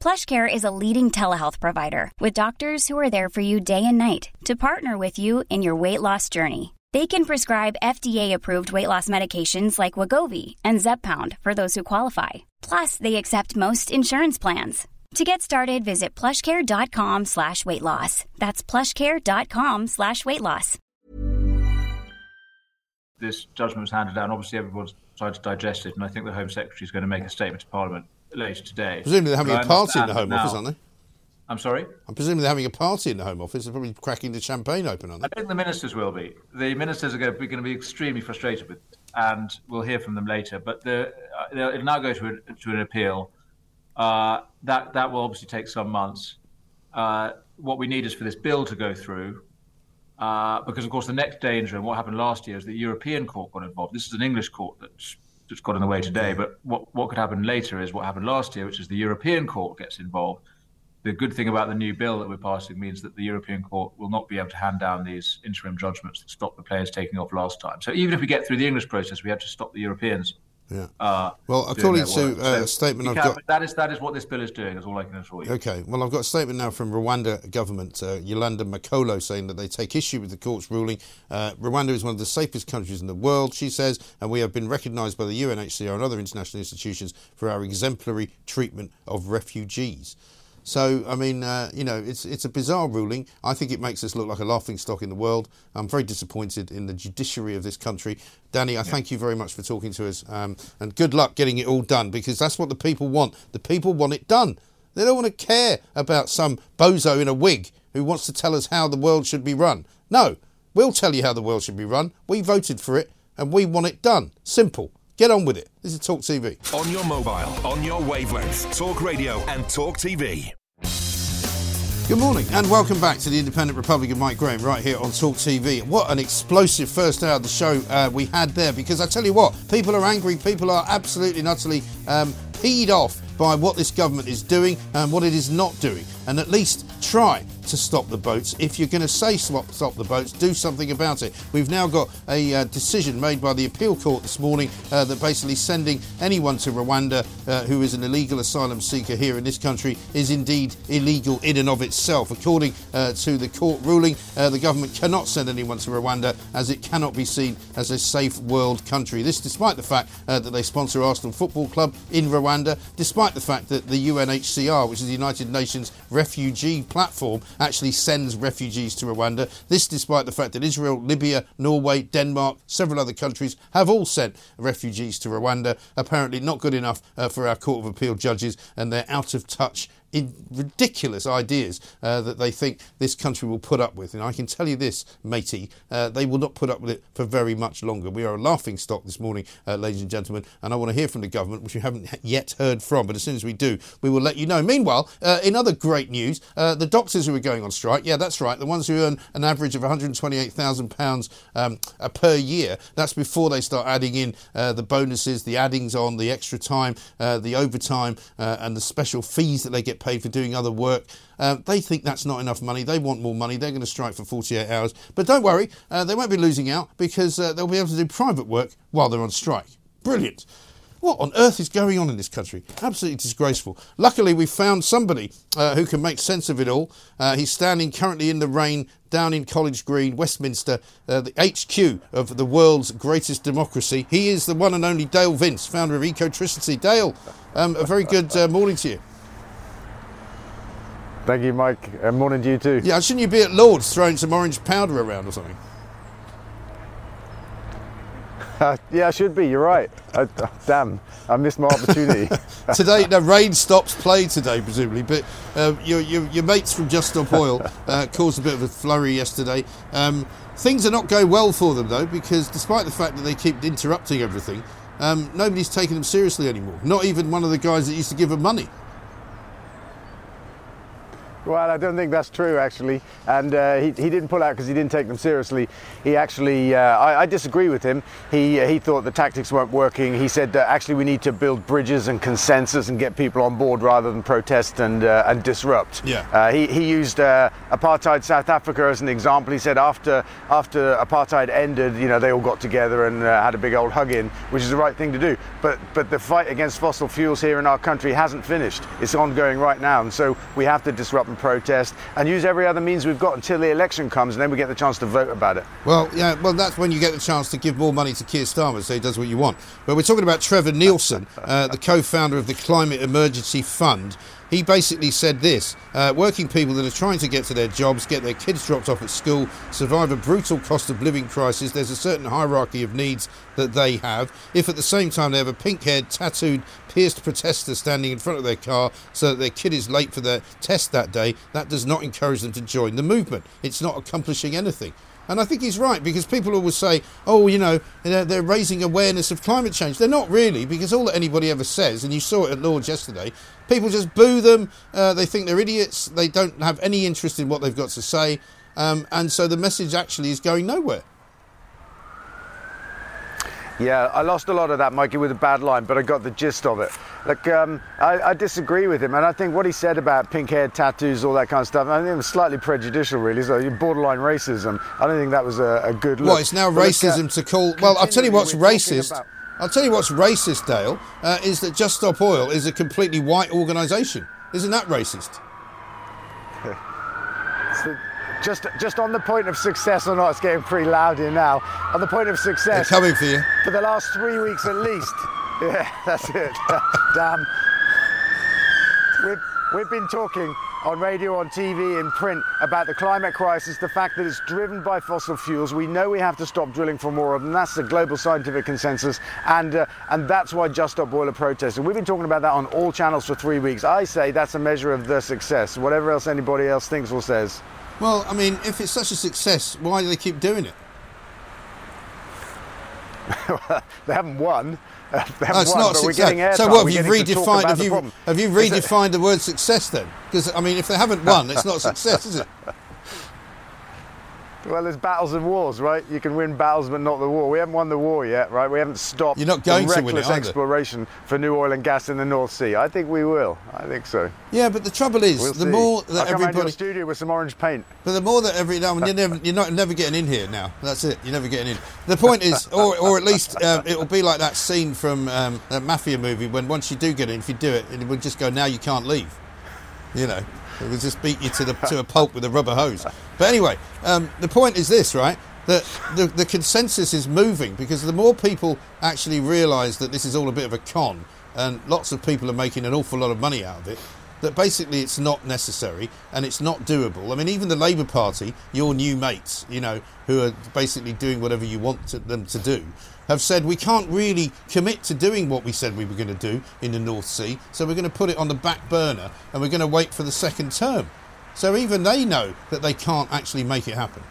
PlushCare is a leading telehealth provider with doctors who are there for you day and night to partner with you in your weight loss journey. They can prescribe FDA-approved weight loss medications like Wegovy and Zepbound for those who qualify. Plus, they accept most insurance plans. To get started, visit plushcare.com slash weight loss. That's plushcare.com slash weight loss. This judgment was handed down. Obviously, everyone's trying to digest it, and I think the Home Secretary is going to make a statement to Parliament later today. Presumably they're having a party in the Home now, Office, aren't they? I'm sorry? I'm presuming they're having a party in the Home Office. They're probably cracking the champagne open, aren't they? I think the ministers will be. The ministers are going to be, going to be extremely frustrated with it, and we'll hear from them later. But the, uh, it'll now go to, a, to an appeal. Uh, that, that will obviously take some months. Uh, what we need is for this bill to go through, uh, because, of course, the next danger and what happened last year is the European Court got involved. This is an English court that's in the way today. But what, what could happen later is what happened last year, which is the European Court gets involved. The good thing about the new bill that we're passing means that the European Court will not be able to hand down these interim judgments that stop the players taking off last time. So even if we get through the English process, we have to stop the Europeans yeah. Uh, well, according to uh, a statement I've got, that is that is what this bill is doing. Is all I can assure you. Okay. Well, I've got a statement now from Rwanda government, uh, Yolande Makolo, saying that they take issue with the court's ruling. Uh, Rwanda is one of the safest countries in the world, she says, and we have been recognised by the UNHCR and other international institutions for our exemplary treatment of refugees. So, I mean, uh, you know, it's it's a bizarre ruling. I think it makes us look like a laughing stock in the world. I'm very disappointed in the judiciary of this country. Danny, I thank you very much for talking to us, um, and good luck getting it all done because that's what the people want. The people want it done. They don't want to care about some bozo in a wig who wants to tell us how the world should be run. No, we'll tell you how the world should be run. We voted for it, and we want it done. Simple. Get on with it. This is Talk TV. On your mobile, on your wavelength, Talk Radio and Talk TV. Good morning and welcome back to the Independent Republic of Mike Graham right here on Talk TV. What an explosive first hour of the show uh, we had there because I tell you what, people are angry, people are absolutely and utterly um, peed off by what this government is doing and what it is not doing. And at least try to stop the boats. If you're going to say stop, stop the boats, do something about it. We've now got a uh, decision made by the appeal court this morning uh, that basically sending anyone to Rwanda uh, who is an illegal asylum seeker here in this country is indeed illegal in and of itself. According uh, to the court ruling, uh, the government cannot send anyone to Rwanda as it cannot be seen as a safe world country. This despite the fact uh, that they sponsor Arsenal Football Club in Rwanda, despite the fact that the UNHCR, which is the United Nations refugee platform, actually sends refugees to Rwanda. This despite the fact that Israel, Libya, Norway, Denmark, several other countries have all sent refugees to Rwanda. Apparently not good enough uh, for our Court of Appeal judges, and they're out of touch ridiculous ideas uh, that they think this country will put up with. And I can tell you this, matey, uh, they will not put up with it for very much longer. We are a laughing stock this morning, uh, ladies and gentlemen, and I want to hear from the government, which we haven't yet heard from. But as soon as we do, we will let you know. Meanwhile, uh, in other great news, uh, the doctors who are going on strike, yeah, that's right, the ones who earn an average of £128,000 um, per year, that's before they start adding in uh, the bonuses, the addings on, the extra time, the overtime, and the special fees that they get paid for doing other work. Uh, they think that's not enough money. They want more money. They're going to strike for 48 hours. But don't worry, uh, they won't be losing out because uh, they'll be able to do private work while they're on strike. Brilliant. What on earth is going on in this country? Absolutely disgraceful. Luckily, we found somebody uh, who can make sense of it all. Uh, he's standing currently in the rain down in College Green, Westminster, uh, the HQ of the world's greatest democracy. He is the one and only Dale Vince, founder of Ecotricity. Dale, um, a very good uh, morning to you. Thank you, Mike. And morning to you too. Yeah, shouldn't you be at Lord's throwing some orange powder around or something? Uh, yeah, I should be. You're right. Uh, damn, I missed my opportunity. today, the rain stops play today, presumably. But uh, your, your, your mates from Just Stop Oil uh, caused a bit of a flurry yesterday. Um, things are not going well for them though, because despite the fact that they keep interrupting everything, um, nobody's taking them seriously anymore. Not even one of the guys that used to give them money. Well, I don't think that's true, actually. And uh, he, he didn't pull out because he didn't take them seriously. He actually, uh, I, I, disagree with him. He, uh, he thought the tactics weren't working. He said that actually we need to build bridges and consensus and get people on board rather than protest and, uh, and disrupt. Yeah. Uh, he, he used uh, apartheid South Africa as an example. He said after, after apartheid ended, you know, they all got together and had a big old hug in, which is the right thing to do. But, but the fight against fossil fuels here in our country hasn't finished. It's ongoing right now. And so we have to disrupt and protest and use every other means we've got until the election comes and then we get the chance to vote about it. Well, yeah, well, that's when you get the chance to give more money to Keir Starmer so he does what you want. But we're talking about Trevor Neilson, uh, the co founder of the Climate Emergency Fund. He basically said this uh, working people that are trying to get to their jobs, get their kids dropped off at school, survive a brutal cost of living crisis, there's a certain hierarchy of needs that they have. If at the same time they have a pink haired, tattooed, pierced protester standing in front of their car so that their kid is late for their test that day, that does not encourage them to join the movement. It's not accomplishing anything. And I think he's right because people always say, oh, you know, they're raising awareness of climate change. They're not really because all that anybody ever says, and you saw it at Lord's yesterday, people just boo them. Uh, they think they're idiots. They don't have any interest in what they've got to say. Um, and so the message actually is going nowhere. Yeah, I lost a lot of that, Mikey, with a bad line, but I got the gist of it. Look, um, I, I, disagree with him, and I think what he said about pink hair tattoos, all that kind of stuff, I think it was slightly prejudicial, really. It's like borderline racism. I don't think that was a, a good look. Well, it's now but racism uh, to call. Well, I'll tell you what's racist. About... I'll tell you what's racist, Dale, uh, is that Just Stop Oil is a completely white organisation. Isn't that racist? Just just on the point of success or not, it's getting pretty loud here now. On the point of success, They're coming for you for the last three weeks at least. Yeah, that's it. Damn. We've we've been talking on radio, on TV, in print about the climate crisis, the fact that it's driven by fossil fuels. We know we have to stop drilling for more of them. That's the global scientific consensus, and uh, and that's why Just Stop Oil are protesting. We've been talking about that on all channels for three weeks. I say that's a measure of the success. Whatever else anybody else thinks or says. Well, I mean, if it's such a success, why do they keep doing it? they haven't won. Uh, they haven't No, it's won, not but we're success. getting airtime. So what have you getting to talk redefined? Have you have you redefined the word success then? Because I mean, if they haven't won, it's not a success, is it? Well, there's battles and wars, right? You can win battles, but not the war. We haven't won the war yet, right? We haven't stopped You're not going the to win it exploration for new oil and gas in the North Sea. I think we will. I think so. Yeah, but the trouble is, We'll the see. more I'll that come your everybody, studio with some orange paint. but the more that every now you're never, you're not never getting in here now. That's it. You're never getting in. The point is, or or at least um, it will be like that scene from um, that mafia movie when once you do get in, if you do it, it would just go now you can't leave. You know, it would just beat you to the to a pulp with a rubber hose. But anyway, um, the point is this, right? That the, the consensus is moving because the more people actually realise that this is all a bit of a con, and lots of people are making an awful lot of money out of it. That basically it's not necessary and it's not doable. I mean, even the Labour Party, your new mates, you know, who are basically doing whatever you want to, them to do, have said we can't really commit to doing what we said we were going to do in the North Sea, so we're going to put it on the back burner and we're going to wait for the second term. So even they know that they can't actually make it happen.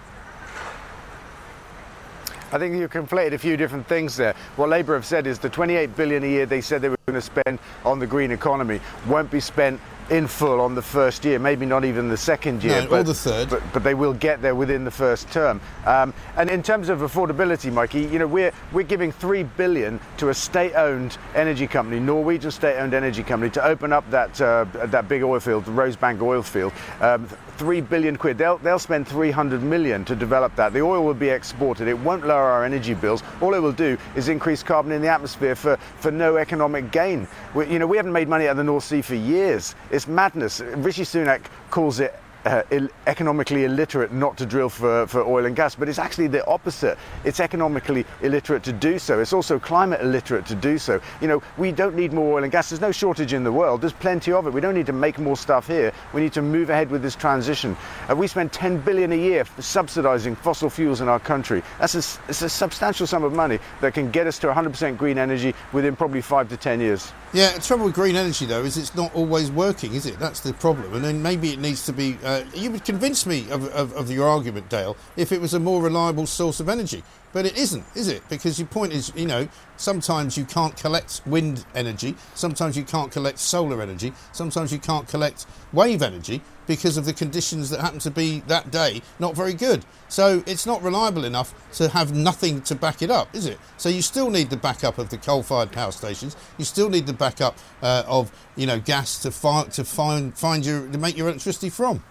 I think you conflated a few different things there. What Labour have said is the 28 billion a year they said they were going to spend on the green economy won't be spent in full on the first year, maybe not even the second year, No, or but, the third. But, but they will get there within the first term. Um, and in terms of affordability, Mikey, you know we're we're giving three billion to a state-owned energy company, Norwegian state-owned energy company, to open up that uh, that big oil field, the Rosebank oil field. Um, Three billion quid. They'll, they'll spend 300 million to develop that. The oil will be exported. It won't lower our energy bills. All it will do is increase carbon in the atmosphere for, for no economic gain. We, you know, we haven't made money out of the North Sea for years. It's madness. Rishi Sunak calls it uh, Ill- economically illiterate not to drill for, for oil and gas, but it's actually the opposite. It's economically illiterate to do so. It's also climate illiterate to do so. You know, we don't need more oil and gas. There's no shortage in the world. There's plenty of it. We don't need to make more stuff here. We need to move ahead with this transition. Uh, we spend 10 billion a year subsidizing fossil fuels in our country. That's a, it's a substantial sum of money that can get us to 100% green energy within probably five to 10 years. Yeah, the trouble with green energy though is it's not always working, is it? That's the problem. And then maybe it needs to be. Uh, you would convince me of, of, of your argument, Dale, if it was a more reliable source of energy. But it isn't, is it? Because your point is, you know, sometimes you can't collect wind energy, sometimes you can't collect solar energy, sometimes you can't collect wave energy because of the conditions that happen to be that day not very good. So it's not reliable enough to have nothing to back it up, is it? So you still need the backup of the coal-fired power stations. You still need the backup uh, of you know gas to find to find find your to make your electricity from.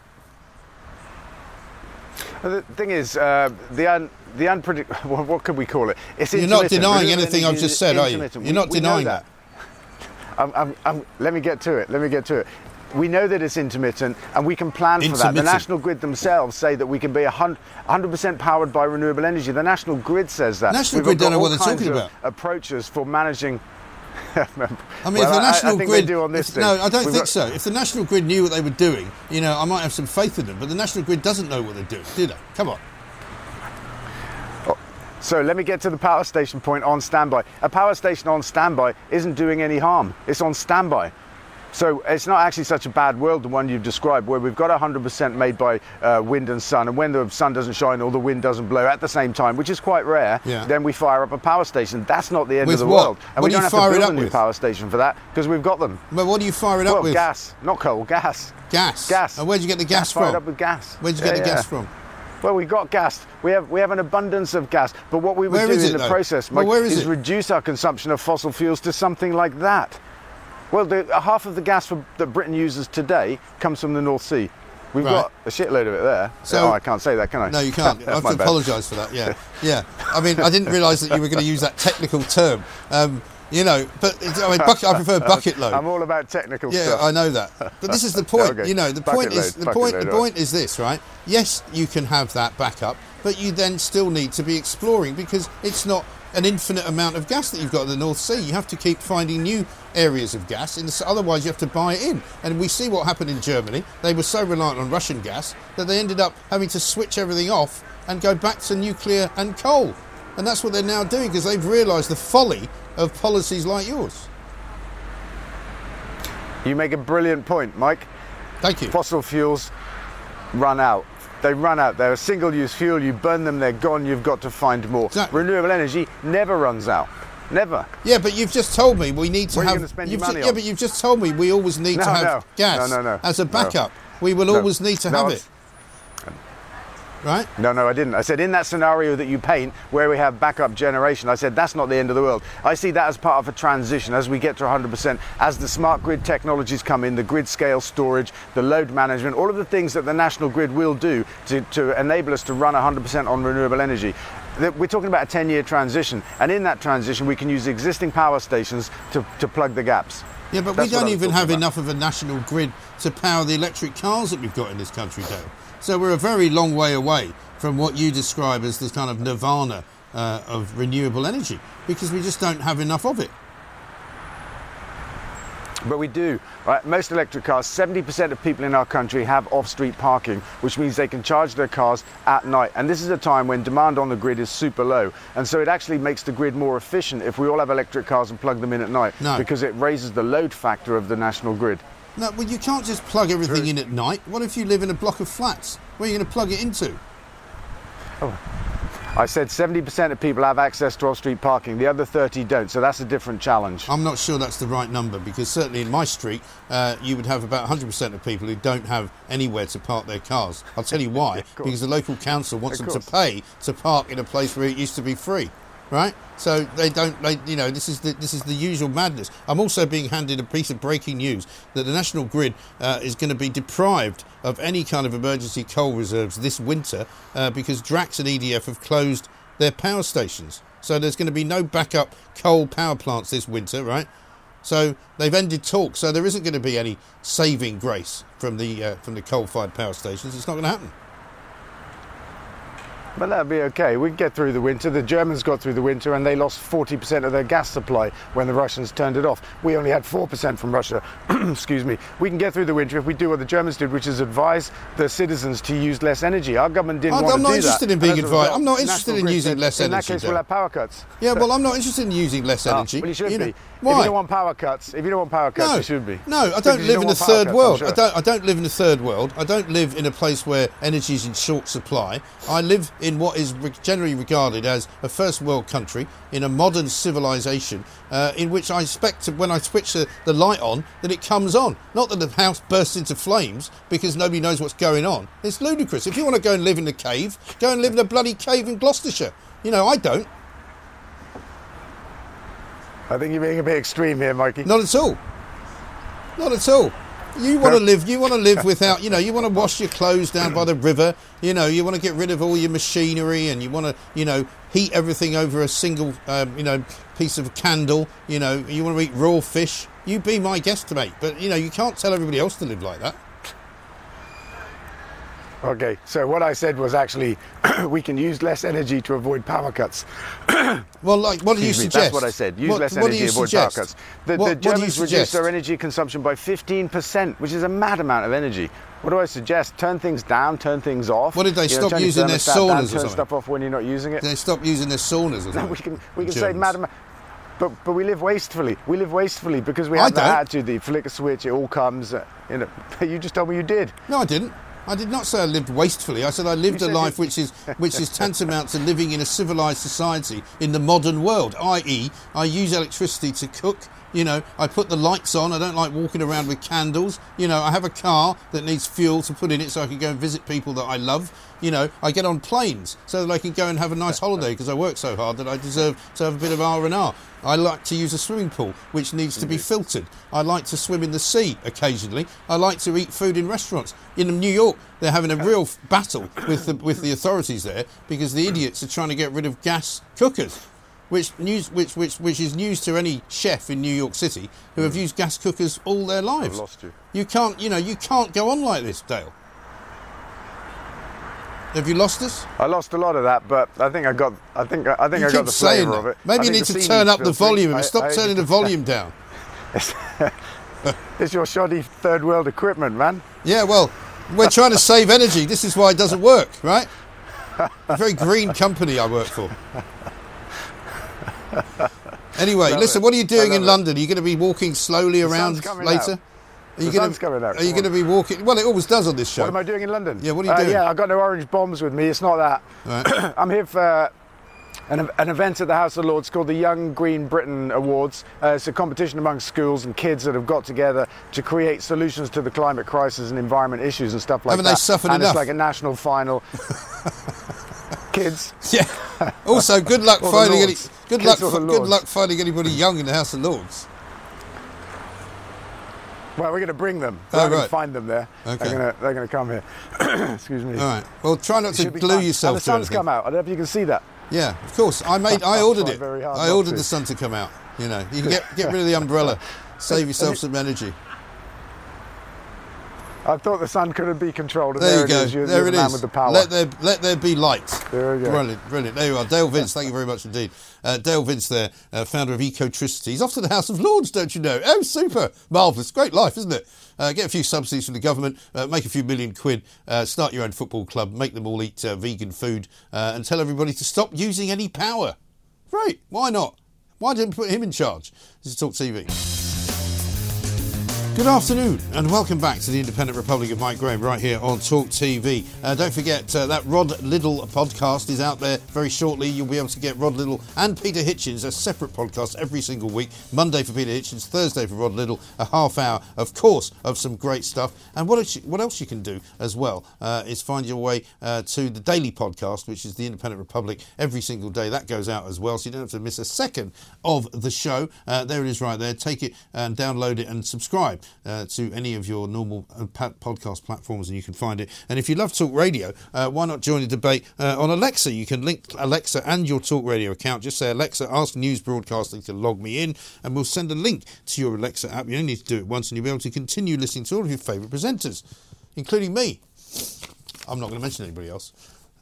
Well, The thing is, uh, the un, the unpredictable. What, could we call it? It's You're not denying anything I've just said, are you? You're We- not we denying that. I'm, I'm, I'm, let me get to it. Let me get to it. We know that it's intermittent, and we can plan for that. The National Grid themselves say that we can be 100 percent powered by renewable energy. The National Grid says that. National We've Grid don't know what they're talking about. Approaches for managing. I I mean, if the National I, think grid, do on this thing. no, I don't We've think got- so. If the National Grid knew what they were doing, you know, I might have some faith in them. But the National Grid doesn't know what they're doing, do they? Come on. Oh, so let me get to the power station point on standby. A power station on standby isn't doing any harm. It's on standby. So it's not actually such a bad world, the one you've described, where we've got 100% made by uh, wind and sun, and when the sun doesn't shine or the wind doesn't blow at the same time, which is quite rare, Yeah. then we fire up a power station. That's not the end With of the what? world. And What we do don't you have to build a new with? power station for that because we've got them. But what do you fire it up well, with? gas, not coal, gas. Gas. Gas. And where'd you get the gas, from? fired up with gas. Where'd you Yeah, get the yeah. gas from? Well, we've got gas. We have we have an abundance of gas. But what we would Where do in it, the though? process, Well, Mike, where is reduce our consumption of fossil fuels to something like that. Well, the, uh, half of the gas for, that Britain uses today comes from the North Sea. We've Right. got a shitload of it there. So- oh, I can't say that, can I? No, you can't. I have to apologise for that. Yeah, yeah. I mean, I didn't realise that you were going to use that technical term. Um, you know, but I mean, bucket, I prefer bucket load. I'm all about technical Yeah, stuff. I know that. But this is the point. Okay. You know, the Bucket point is the point. load, the point is this, right? Yes, you can have that backup. But you then still need to be exploring because it's not an infinite amount of gas that you've got in the North Sea. You have to keep finding new areas of gas, in the, otherwise you have to buy it in. And we see what happened in Germany. They were so reliant on Russian gas that they ended up having to switch everything off and go back to nuclear and coal. And that's what they're now doing because they've realised the folly of policies like yours. You make a brilliant point, Mike. Thank you. Fossil fuels run out. They run out. They're a single use fuel. You burn them, they're gone. You've got to find more. Renewable energy never runs out. Never. Yeah, but you've just told me we need to What are you spend your ju- money yeah, but you've just told me we always need No, to have no. gas No, no, no. as a backup. We will always need to have it. Right? No, no, I didn't. I said in that scenario that you paint where we have backup generation, I said that's not the end of the world. I see that as part of a transition as we get to 100%, as the smart grid technologies come in, the grid scale storage, the load management, all of the things that the national grid will do to, to enable us to run 100% on renewable energy. We're talking about a 10 year transition, and in that transition, we can use existing power stations to, to plug the gaps. Yeah, but That's we don't even have about. enough of a national grid to power the electric cars that we've got in this country, Dale. So we're a very long way away from what you describe as the kind of nirvana uh, of renewable energy because we just don't have enough of it. But we do. Right? Most electric cars, 70% of people in our country have off-street parking, which means they can charge their cars at night. And this is a time when demand on the grid is super low. And so it actually makes the grid more efficient if we all have electric cars and plug them in at night. No. Because it raises the load factor of the national grid. No, well, you can't just plug everything in at night. What if you live in a block of flats? Where are you going to plug it into? I said 70% of people have access to off-street parking. The other 30 don't. So that's a different challenge. I'm not sure that's the right number because certainly in my street, uh, you would have about 100% of people who don't have anywhere to park their cars. I'll tell you why. course. because the local council wants them to pay to park in a place where it used to be free. Right, so they don't. They, you know, this is the this is the usual madness. I'm also being handed a piece of breaking news that the national grid uh, is going to be deprived of any kind of emergency coal reserves this winter uh, because Drax and EDF have closed their power stations. So there's going to be no backup coal power plants this winter, right? So they've ended talks. So there isn't going to be any saving grace from the uh, from the coal-fired power stations. It's not going to happen. But that'd be okay. We can get through the winter. The Germans got through the winter and they lost 40% of their gas supply when the Russians turned it off. We only had 4% from Russia. Excuse me. We can get through the winter if we do what the Germans did, which is advise the citizens to use less energy. Our government didn't I'm- want I'm to not do interested that. in being And as a advised. I'm not interested in using said, less In that energy, case, we'll have power cuts. Yeah, well, I'm not interested in using less Ah, energy. well, you should know. be. If Why? you don't want power cuts, if you don't want power cuts, no, you should be. No, I don't you live in a third cuts, world. sure. I don't. I don't live in a third world. I don't live in a place where energy is in short supply. I live in what is generally regarded as a first world country in a modern civilization, uh, in which I expect to, when I switch the, the light on that it comes on. Not that the house bursts into flames because nobody knows what's going on. It's ludicrous. If you want to go and live in a cave, go and live in a bloody cave in Gloucestershire. You know, I don't. I think you're being a bit extreme here, Mikey. Not at all. Not at all. You want to live. You want to live without. You know. You want to wash your clothes down by the river. You know. You want to get rid of all your machinery, and you want to. You know, heat everything over a single. Um, you know, piece of candle. You know. You want to eat raw fish. You be my guest, mate. But you know, you can't tell everybody else to live like that. Okay, so what I said was actually we can use less energy to avoid power cuts. Well, like, what do you Excuse me, suggest? That's what I said. Use What- less what energy, you avoid suggest? power cuts. The, What- the what do you Germans reduced their energy consumption by 15%, which is a mad amount of energy. What do I suggest? Turn things down, turn things off. What did they You stop your using their thermostat down, saunas or Turn stuff off when you're not using it. They stop using their saunas. Or No, something. we can we can say mad amount. But, but we live wastefully. We live wastefully because we have that attitude that you flick a switch, it all comes. Uh, you know, you just told me you did. No, I didn't. I did not say I lived wastefully. I said I lived a life which is which is tantamount to living in a civilized society in the modern world. I.e., I use electricity to cook. You know, I put the lights on. I don't like walking around with candles. You know, I have a car that needs fuel to put in it so I can go and visit people that I love. You know, I get on planes so that I can go and have a nice holiday because I work so hard that I deserve to have a bit of R and R. I like to use a swimming pool which needs to be mm-hmm. filtered. I like to swim in the sea occasionally. I like to eat food in restaurants. In New York, they're having a real battle with the, with the authorities there because the idiots are trying to get rid of gas cookers. Which news, which, which, which is news to any chef in New York City who have hmm. used gas cookers all their lives. lost you. You can't, you know, you can't go on like this, Dale. Have you lost us? I lost a lot of that, but I think I got. I think I think You I got the flavour of it. Maybe I you need to turn up the volume I- stop I- turning the volume down. it's your shoddy third world equipment, man. Yeah, well, we're trying to save energy. This is why it doesn't work, right? A very green company I work for. Anyway, Love listen, it. what are you doing in it. London? Are you going to be walking slowly The around later? out. Are you The gonna, sun's coming out. Are you going to be walking? Well, it always does on this show. What am I doing in London? Yeah, what are you Uh, doing? yeah, I got no orange bombs with me. It's not that. Right. I'm here for an, an event at the House of Lords called the Young Green Briton Awards. Uh, it's a competition among schools and kids that have got together to create solutions to the climate crisis and environment issues and stuff like Haven't that. they suffered and enough? it's like a national final. kids. Yeah. Also, good luck finding any, good Kids luck good luck finding anybody young in the House of Lords. Well, we're going to bring them. Oh, We're going right. to find them there. Okay. They're going to they're going to come here. Excuse me. All right. Well, try not to glue yourself And the to sun's come out. I don't know if you can see that. Yeah, of course. I made. I ordered it. I ordered to. the sun to come out. You know, you can get get rid of the umbrella, save yourself some energy. I thought the sun couldn't be controlled. And There there you go. is. You're, there you're it the man is. with the power. Let there let there be light. There we go. Brilliant, brilliant. There you are, Dale Vince. Thank you very much indeed. Uh, Dale Vince, there, uh, founder of Ecotricity. He's off to the House of Lords, don't you know? Oh, super, marvellous, great life, isn't it? Uh, get a few subsidies from the government, uh, make a few million quid, uh, start your own football club, make them all eat uh, vegan food, uh, and tell everybody to stop using any power. Great, why not? Why didn't put him in charge? This is Talk TV. Good afternoon and welcome back to the Independent Republic of Mike Graham right here on Talk TV. Uh, don't forget uh, that Rod Liddle podcast is out there very shortly. You'll be able to get Rod Liddle and Peter Hitchens, a separate podcast every single week. Monday for Peter Hitchens, Thursday for Rod Liddle, a half hour, of course, of some great stuff. And what else, what else you can do as well uh, is find your way uh, to the daily podcast, which is the Independent Republic, every single day. That goes out as well, so you don't have to miss a second of the show. Uh, there it is right there. Take it and download it and subscribe uh, to any of your normal uh, podcast platforms and you can find it. And if you love Talk Radio, uh, why not join the debate uh, on Alexa? You can link Alexa and your Talk Radio account. Just say, Alexa, ask News Broadcasting to log me in, and we'll send a link to your Alexa app. You only need to do it once and you'll be able to continue listening to all of your favourite presenters, including me. I'm not going to mention anybody else.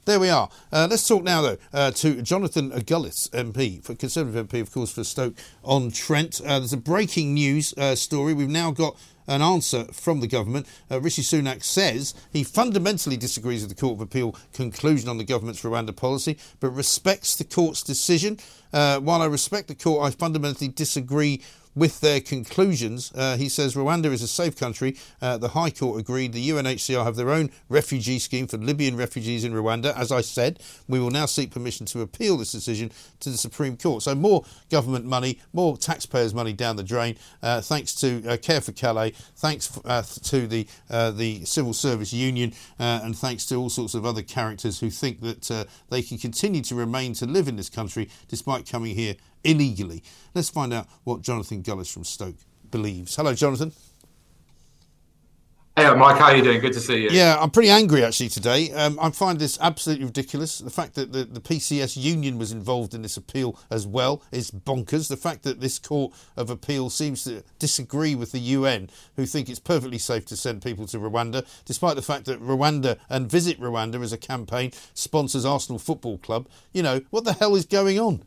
There we are. Uh, let's talk now, though, uh, to Jonathan Gullis, MP, for Conservative MP, of course, for Stoke on Trent. Uh, there's a breaking news uh, story. We've now got an answer from the government. Uh, Rishi Sunak says he fundamentally disagrees with the Court of Appeal conclusion on the government's Rwanda policy, but respects the court's decision. Uh, while I respect the court, I fundamentally disagree with their conclusions. Uh, he says Rwanda is a safe country. Uh, the High Court agreed. The UNHCR have their own refugee scheme for Libyan refugees in Rwanda. As I said, we will now seek permission to appeal this decision to the Supreme Court. So more government money, more taxpayers' money down the drain. Uh, thanks to uh, Care for Calais, thanks uh, to the uh, the Civil Service Union, and thanks to all sorts of other characters who think that they can continue to remain to live in this country despite coming here illegally. Let's find out what Jonathan Gullis from Stoke believes. Hello, Jonathan. Hey, Mike, how are you doing? Good to see you. Yeah, I'm pretty angry actually today. Um, I find this absolutely ridiculous. The fact that the, the PCS union was involved in this appeal as well is bonkers. The fact that this Court of Appeal seems to disagree with the UN, who think it's perfectly safe to send people to Rwanda, despite the fact that Rwanda and Visit Rwanda as a campaign sponsors Arsenal Football Club. You know, what the hell is going on?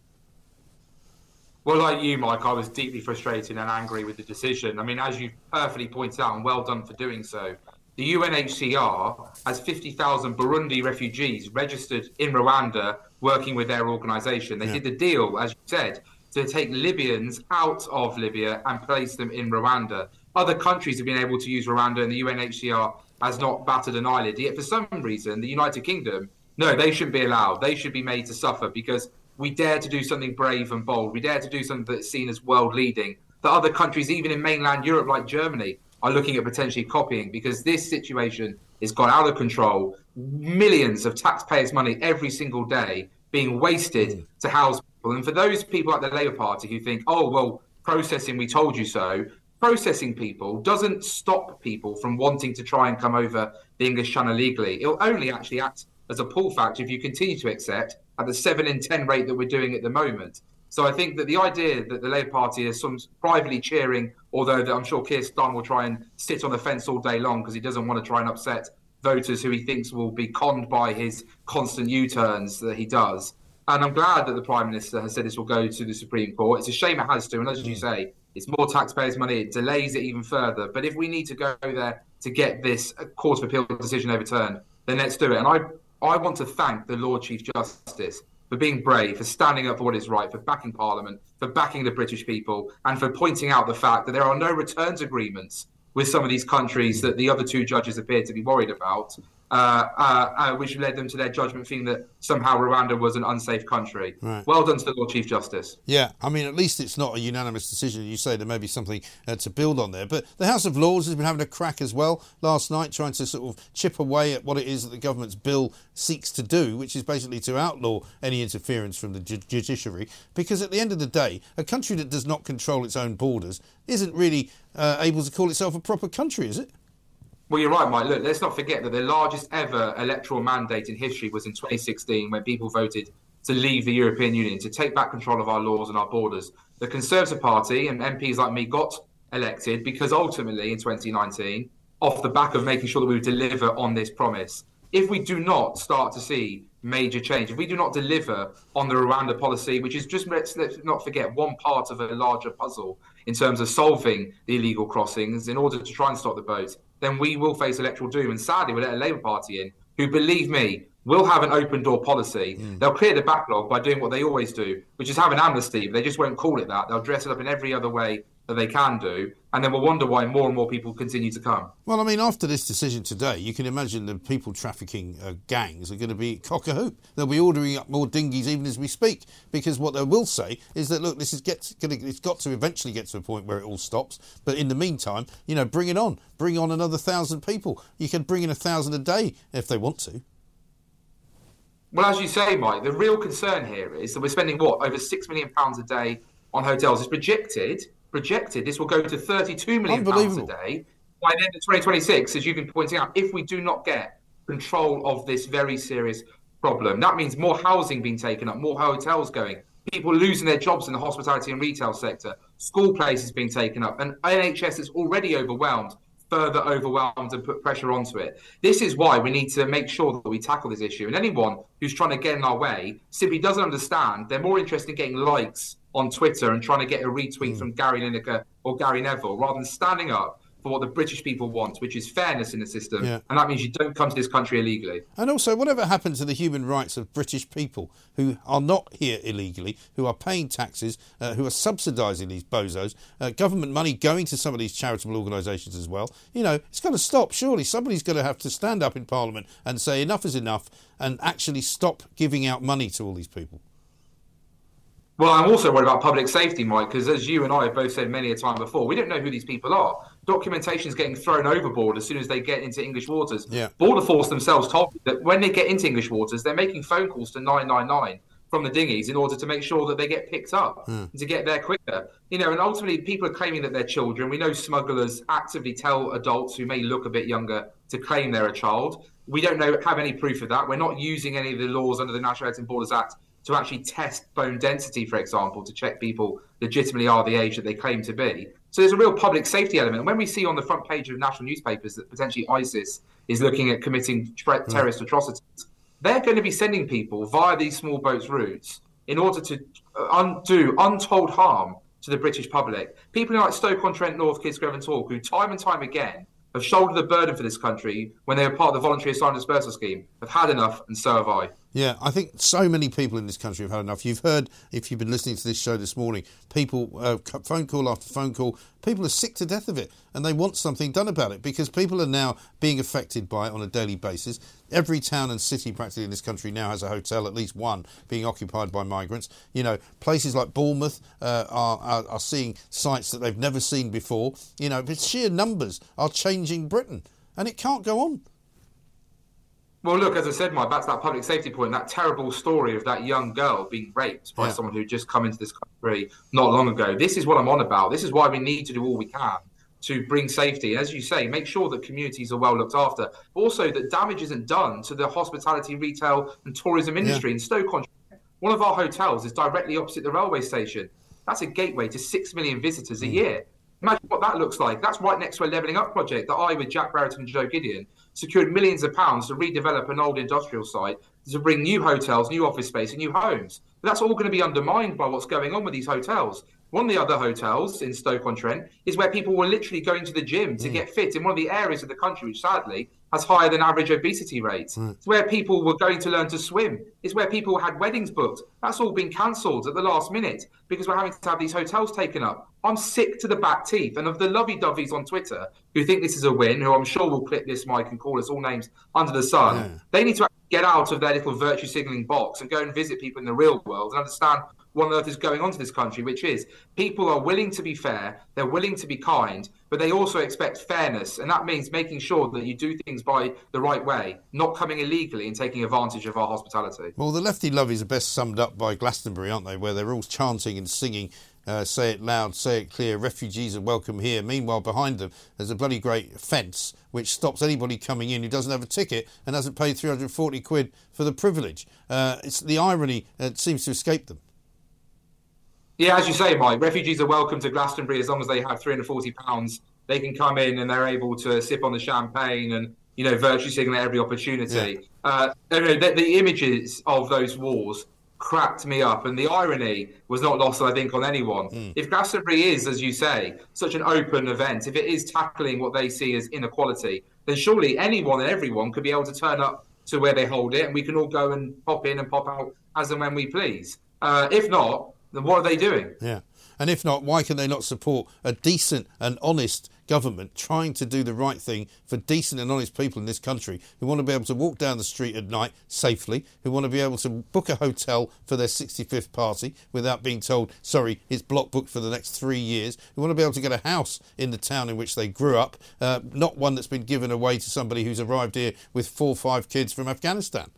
Well, like you, Mike, I was deeply frustrated and angry with the decision. I mean, as you perfectly pointed out, and well done for doing so, the UNHCR has 50,000 Burundi refugees registered in Rwanda working with their organisation. They Yeah. did the deal, as you said, to take Libyans out of Libya and place them in Rwanda. Other countries have been able to use Rwanda, and the UNHCR has not batted an eyelid. Yet, for some reason, the United Kingdom, no, they shouldn't be allowed. They should be made to suffer because we dare to do something brave and bold. We dare to do something that's seen as world leading. That other countries, even in mainland Europe like Germany, are looking at potentially copying because this situation has gone out of control. Millions of taxpayers' money every single day being wasted mm. to house people. And for those people at the Labour Party who think, oh, well, processing, we told you so, processing people doesn't stop people from wanting to try and come over the English Channel legally. It'll only actually act as a pull factor if you continue to accept at the 7 in 10 rate that we're doing at the moment. So I think that the idea that the Labour Party is some privately cheering, although that I'm sure Keir Starmer will try and sit on the fence all day long because he doesn't want to try and upset voters who he thinks will be conned by his constant U-turns that he does. And I'm glad that the Prime Minister has said this will go to the Supreme Court. It's a shame it has to, and as you mm. say, it's more taxpayers' money. It delays it even further. But if we need to go there to get this Court of Appeal decision overturned, then let's do it. And I, I want to thank the Lord Chief Justice for being brave, for standing up for what is right, for backing Parliament, for backing the British people, and for pointing out the fact that there are no returns agreements with some of these countries that the other two judges appear to be worried about. Uh, uh, uh, which led them to their judgment, thinking that somehow Rwanda was an unsafe country. Right. Well done to the Lord Chief Justice. Yeah, I mean, at least it's not a unanimous decision. You say there may be something uh, to build on there. But the House of Lords has been having a crack as well last night, trying to sort of chip away at what it is that the government's bill seeks to do, which is basically to outlaw any interference from the ju- judiciary. Because at the end of the day, a country that does not control its own borders isn't really uh, able to call itself a proper country, is it? Well, you're right, Mike. Look, let's not forget that the largest ever electoral mandate in history was in 2016 when people voted to leave the European Union, to take back control of our laws and our borders. The Conservative Party and MPs like me got elected because ultimately in 2019, off the back of making sure that we would deliver on this promise. If we do not start to see major change, if we do not deliver on the Rwanda policy, which is just, let's, let's not forget, one part of a larger puzzle in terms of solving the illegal crossings in order to try and stop the boats, then we will face electoral doom. And sadly, we'll let a Labour Party in who, believe me, will have an open door policy. Hmm. They'll clear the backlog by doing what they always do, which is have an amnesty. But they just won't call it that. They'll dress it up in every other way that they can do. And then we'll wonder why more and more people continue to come. Well, I mean, after this decision today, you can imagine the people trafficking uh, gangs are going to be cock a hoop. They'll be ordering up more dinghies even as we speak, because what they will say is that look, this is gets gonna, it's got to eventually get to a point where it all stops. But in the meantime, you know, bring it on, bring on another thousand people. You can bring in a thousand a day if they want to. Well, as you say, Mike, the real concern here is that we're spending what over six million pounds a day on hotels. It's projected projected this will go to 32 million pounds a day by the end of 2026, as you've been pointing out. If we do not get control of this very serious problem, that means more housing being taken up, more hotels going, people losing their jobs in the hospitality and retail sector, school places being taken up, and NHS is already overwhelmed further overwhelmed and put pressure onto it. This is why we need to make sure that we tackle this issue. And anyone who's trying to get in our way simply doesn't understand. They're more interested in getting likes on Twitter and trying to get a retweet from Gary Lineker or Gary Neville rather than standing up for what the British people want, which is fairness in the system. Yeah. And that means you don't come to this country illegally. And also, whatever happened to the human rights of British people who are not here illegally, who are paying taxes, uh, who are subsidising these bozos, uh, government money going to some of these charitable organisations as well? You know, it's got to stop. Surely somebody's going to have to stand up in Parliament and say enough is enough and actually stop giving out money to all these people. Well, I'm also worried about public safety, Mike, because as you and I have both said many a time before, we don't know who these people are. Documentation is getting thrown overboard as soon as they get into English waters. Yeah. Border Force themselves told me that when they get into English waters, they're making phone calls to 999 from the dinghies in order to make sure that they get picked up hmm. and to get there quicker. You know, and ultimately, people are claiming that they're children. We know smugglers actively tell adults who may look a bit younger to claim they're a child. We don't know have any proof of that. We're not using any of the laws under the Nationality and Borders Act to actually test bone density, for example, to check people legitimately are the age that they claim to be. So there's a real public safety element. And when we see on the front page of national newspapers that potentially ISIS is looking at committing tre- terrorist atrocities, they're going to be sending people via these small boats routes in order to uh, undo untold harm to the British public. People like Stoke-on-Trent, North, Kidsgrove and Talke, who time and time again have shouldered the burden for this country when they were part of the voluntary asylum dispersal scheme, have had enough, and so have I. Yeah, I think so many people in this country have had enough. You've heard, if you've been listening to this show this morning, people, uh, phone call after phone call, people are sick to death of it and they want something done about it because people are now being affected by it on a daily basis. Every town and city practically in this country now has a hotel, at least one, being occupied by migrants. You know, places like Bournemouth uh, are, are, are seeing sites that they've never seen before. You know, the sheer numbers are changing Britain and it can't go on. Well, look, as I said, Mike, back to that public safety point, that terrible story of that young girl being raped by Yeah. someone who just come into this country not long ago. This is what I'm on about. This is why we need to do all we can to bring safety. And as you say, make sure that communities are well looked after, also that damage isn't done to the hospitality, retail, and tourism industry. In Stoke-on, one of our hotels is directly opposite the railway station. That's a gateway to six million visitors a mm. year. Imagine what that looks like. That's right next to a levelling up project that I, with Jack Brereton and Jo Gideon, secured millions of pounds to redevelop an old industrial site to bring new hotels, new office space, and new homes. But that's all going to be undermined by what's going on with these hotels. One of the other hotels in Stoke on Trent is where people were literally going to the gym to hmm. get fit in one of the areas of the country which sadly has higher than average obesity rates. Hmm. It's where people were going to learn to swim. It's where people had weddings booked. That's all been cancelled at the last minute because we're having to have these hotels taken up. I'm sick to the back teeth. And of the lovey doveys on Twitter who think this is a win, who I'm sure will clip this mic and call us all names under the sun, they need to get out of their little virtue signaling box and go and visit people in the real world and understand what on earth is going on to this country, which is people are willing to be fair, they're willing to be kind, but they also expect fairness. And that means making sure that you do things by the right way, not coming illegally and taking advantage of our hospitality. Well, the lefty loveys are best summed up by Glastonbury, aren't they? Where they're all chanting and singing, uh, say it loud, say it clear, refugees are welcome here. Meanwhile, behind them, there's a bloody great fence which stops anybody coming in who doesn't have a ticket and hasn't paid 340 quid for the privilege. Uh, it's the irony uh, seems to escape them. Yeah, as you say, Mike, refugees are welcome to Glastonbury as long as they have three hundred forty pounds. They can come in and they're able to sip on the champagne and you know virtue signal at every opportunity. Uh, you the, the images of those wars cracked me up, and the irony was not lost, I think, on anyone. If Glastonbury is, as you say, such an open event, if it is tackling what they see as inequality, then surely anyone and everyone could be able to turn up to where they hold it, and we can all go and pop in and pop out as and when we please. Uh, if not, then what are they doing? Yeah. And if not, why can they not support a decent and honest government trying to do the right thing for decent and honest people in this country who want to be able to walk down the street at night safely, who want to be able to book a hotel for their 65th party without being told, sorry, it's block booked for the next three years, who want to be able to get a house in the town in which they grew up, uh, not one that's been given away to somebody who's arrived here with four or five kids from Afghanistan.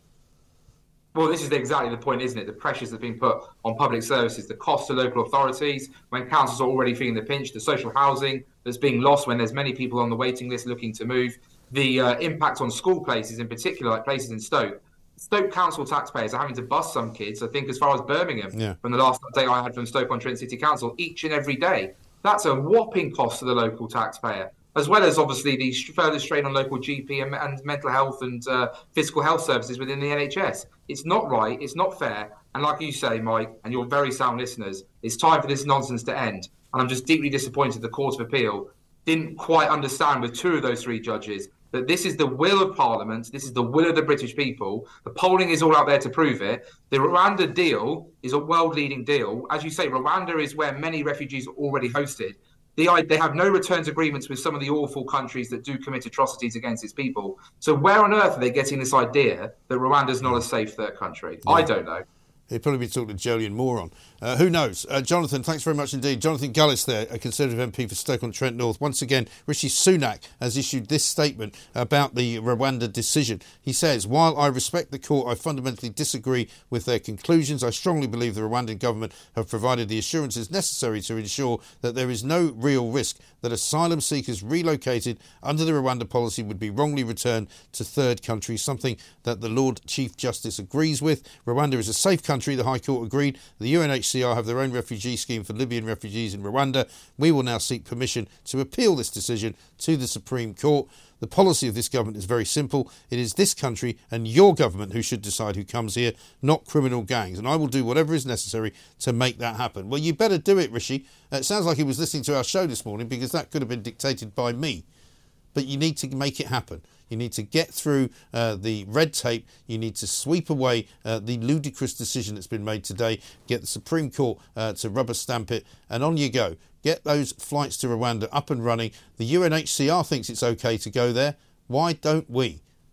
Well, this is exactly the point, isn't it? The pressures that have been put on public services, the cost to local authorities when councils are already feeling the pinch, the social housing that's being lost when there's many people on the waiting list looking to move, the uh, impact on school places in particular, like places in Stoke. Stoke Council taxpayers are having to bus some kids, I think, as far as Birmingham Yeah. from the last update I had from Stoke on Trent City Council each and every day. That's a whopping cost to the local taxpayer, as well as obviously the further strain on local GP and, and mental health and uh, physical health services within the NHS. It's not right, it's not fair, and like you say, Mike, and your very sound listeners, it's time for this nonsense to end. And I'm just deeply disappointed the Court of Appeal didn't quite understand with two of those three judges that this is the will of Parliament, this is the will of the British people. The polling is all out there to prove it. The Rwanda deal is a world leading deal. As you say, Rwanda is where many refugees are already hosted. The, they have no returns agreements with some of the awful countries that do commit atrocities against its people. So, where on earth are they getting this idea that Rwanda's not a safe third country? I don't know. He'd probably be talking to Jolyon Moron. Uh, who knows? Uh, Jonathan, thanks very much indeed. Jonathan Gullis there, a Conservative MP for Stoke-on-Trent North. Once again, Rishi Sunak has issued this statement about the Rwanda decision. He says, while I respect the court, I fundamentally disagree with their conclusions. I strongly believe the Rwandan government have provided the assurances necessary to ensure that there is no real risk that asylum seekers relocated under the Rwanda policy would be wrongly returned to third countries, something that the Lord Chief Justice agrees with. Rwanda is a safe country, the High Court agreed. The UNHCR have their own refugee scheme for Libyan refugees in Rwanda. We will now seek permission to appeal this decision to the Supreme Court. The policy of this government is very simple. It is this country and your government who should decide who comes here, not criminal gangs. And I will do whatever is necessary to make that happen. Well, you better do it, Rishi. Uh, It sounds like he was listening to our show this morning because that could have been dictated by me. But you need to make it happen. You need to get through uh, the red tape. You need to sweep away uh, the ludicrous decision that's been made today. Get the Supreme Court uh, to rubber stamp it, and on you go. Get those flights to Rwanda up and running. The UNHCR thinks it's okay to go there. Why don't we?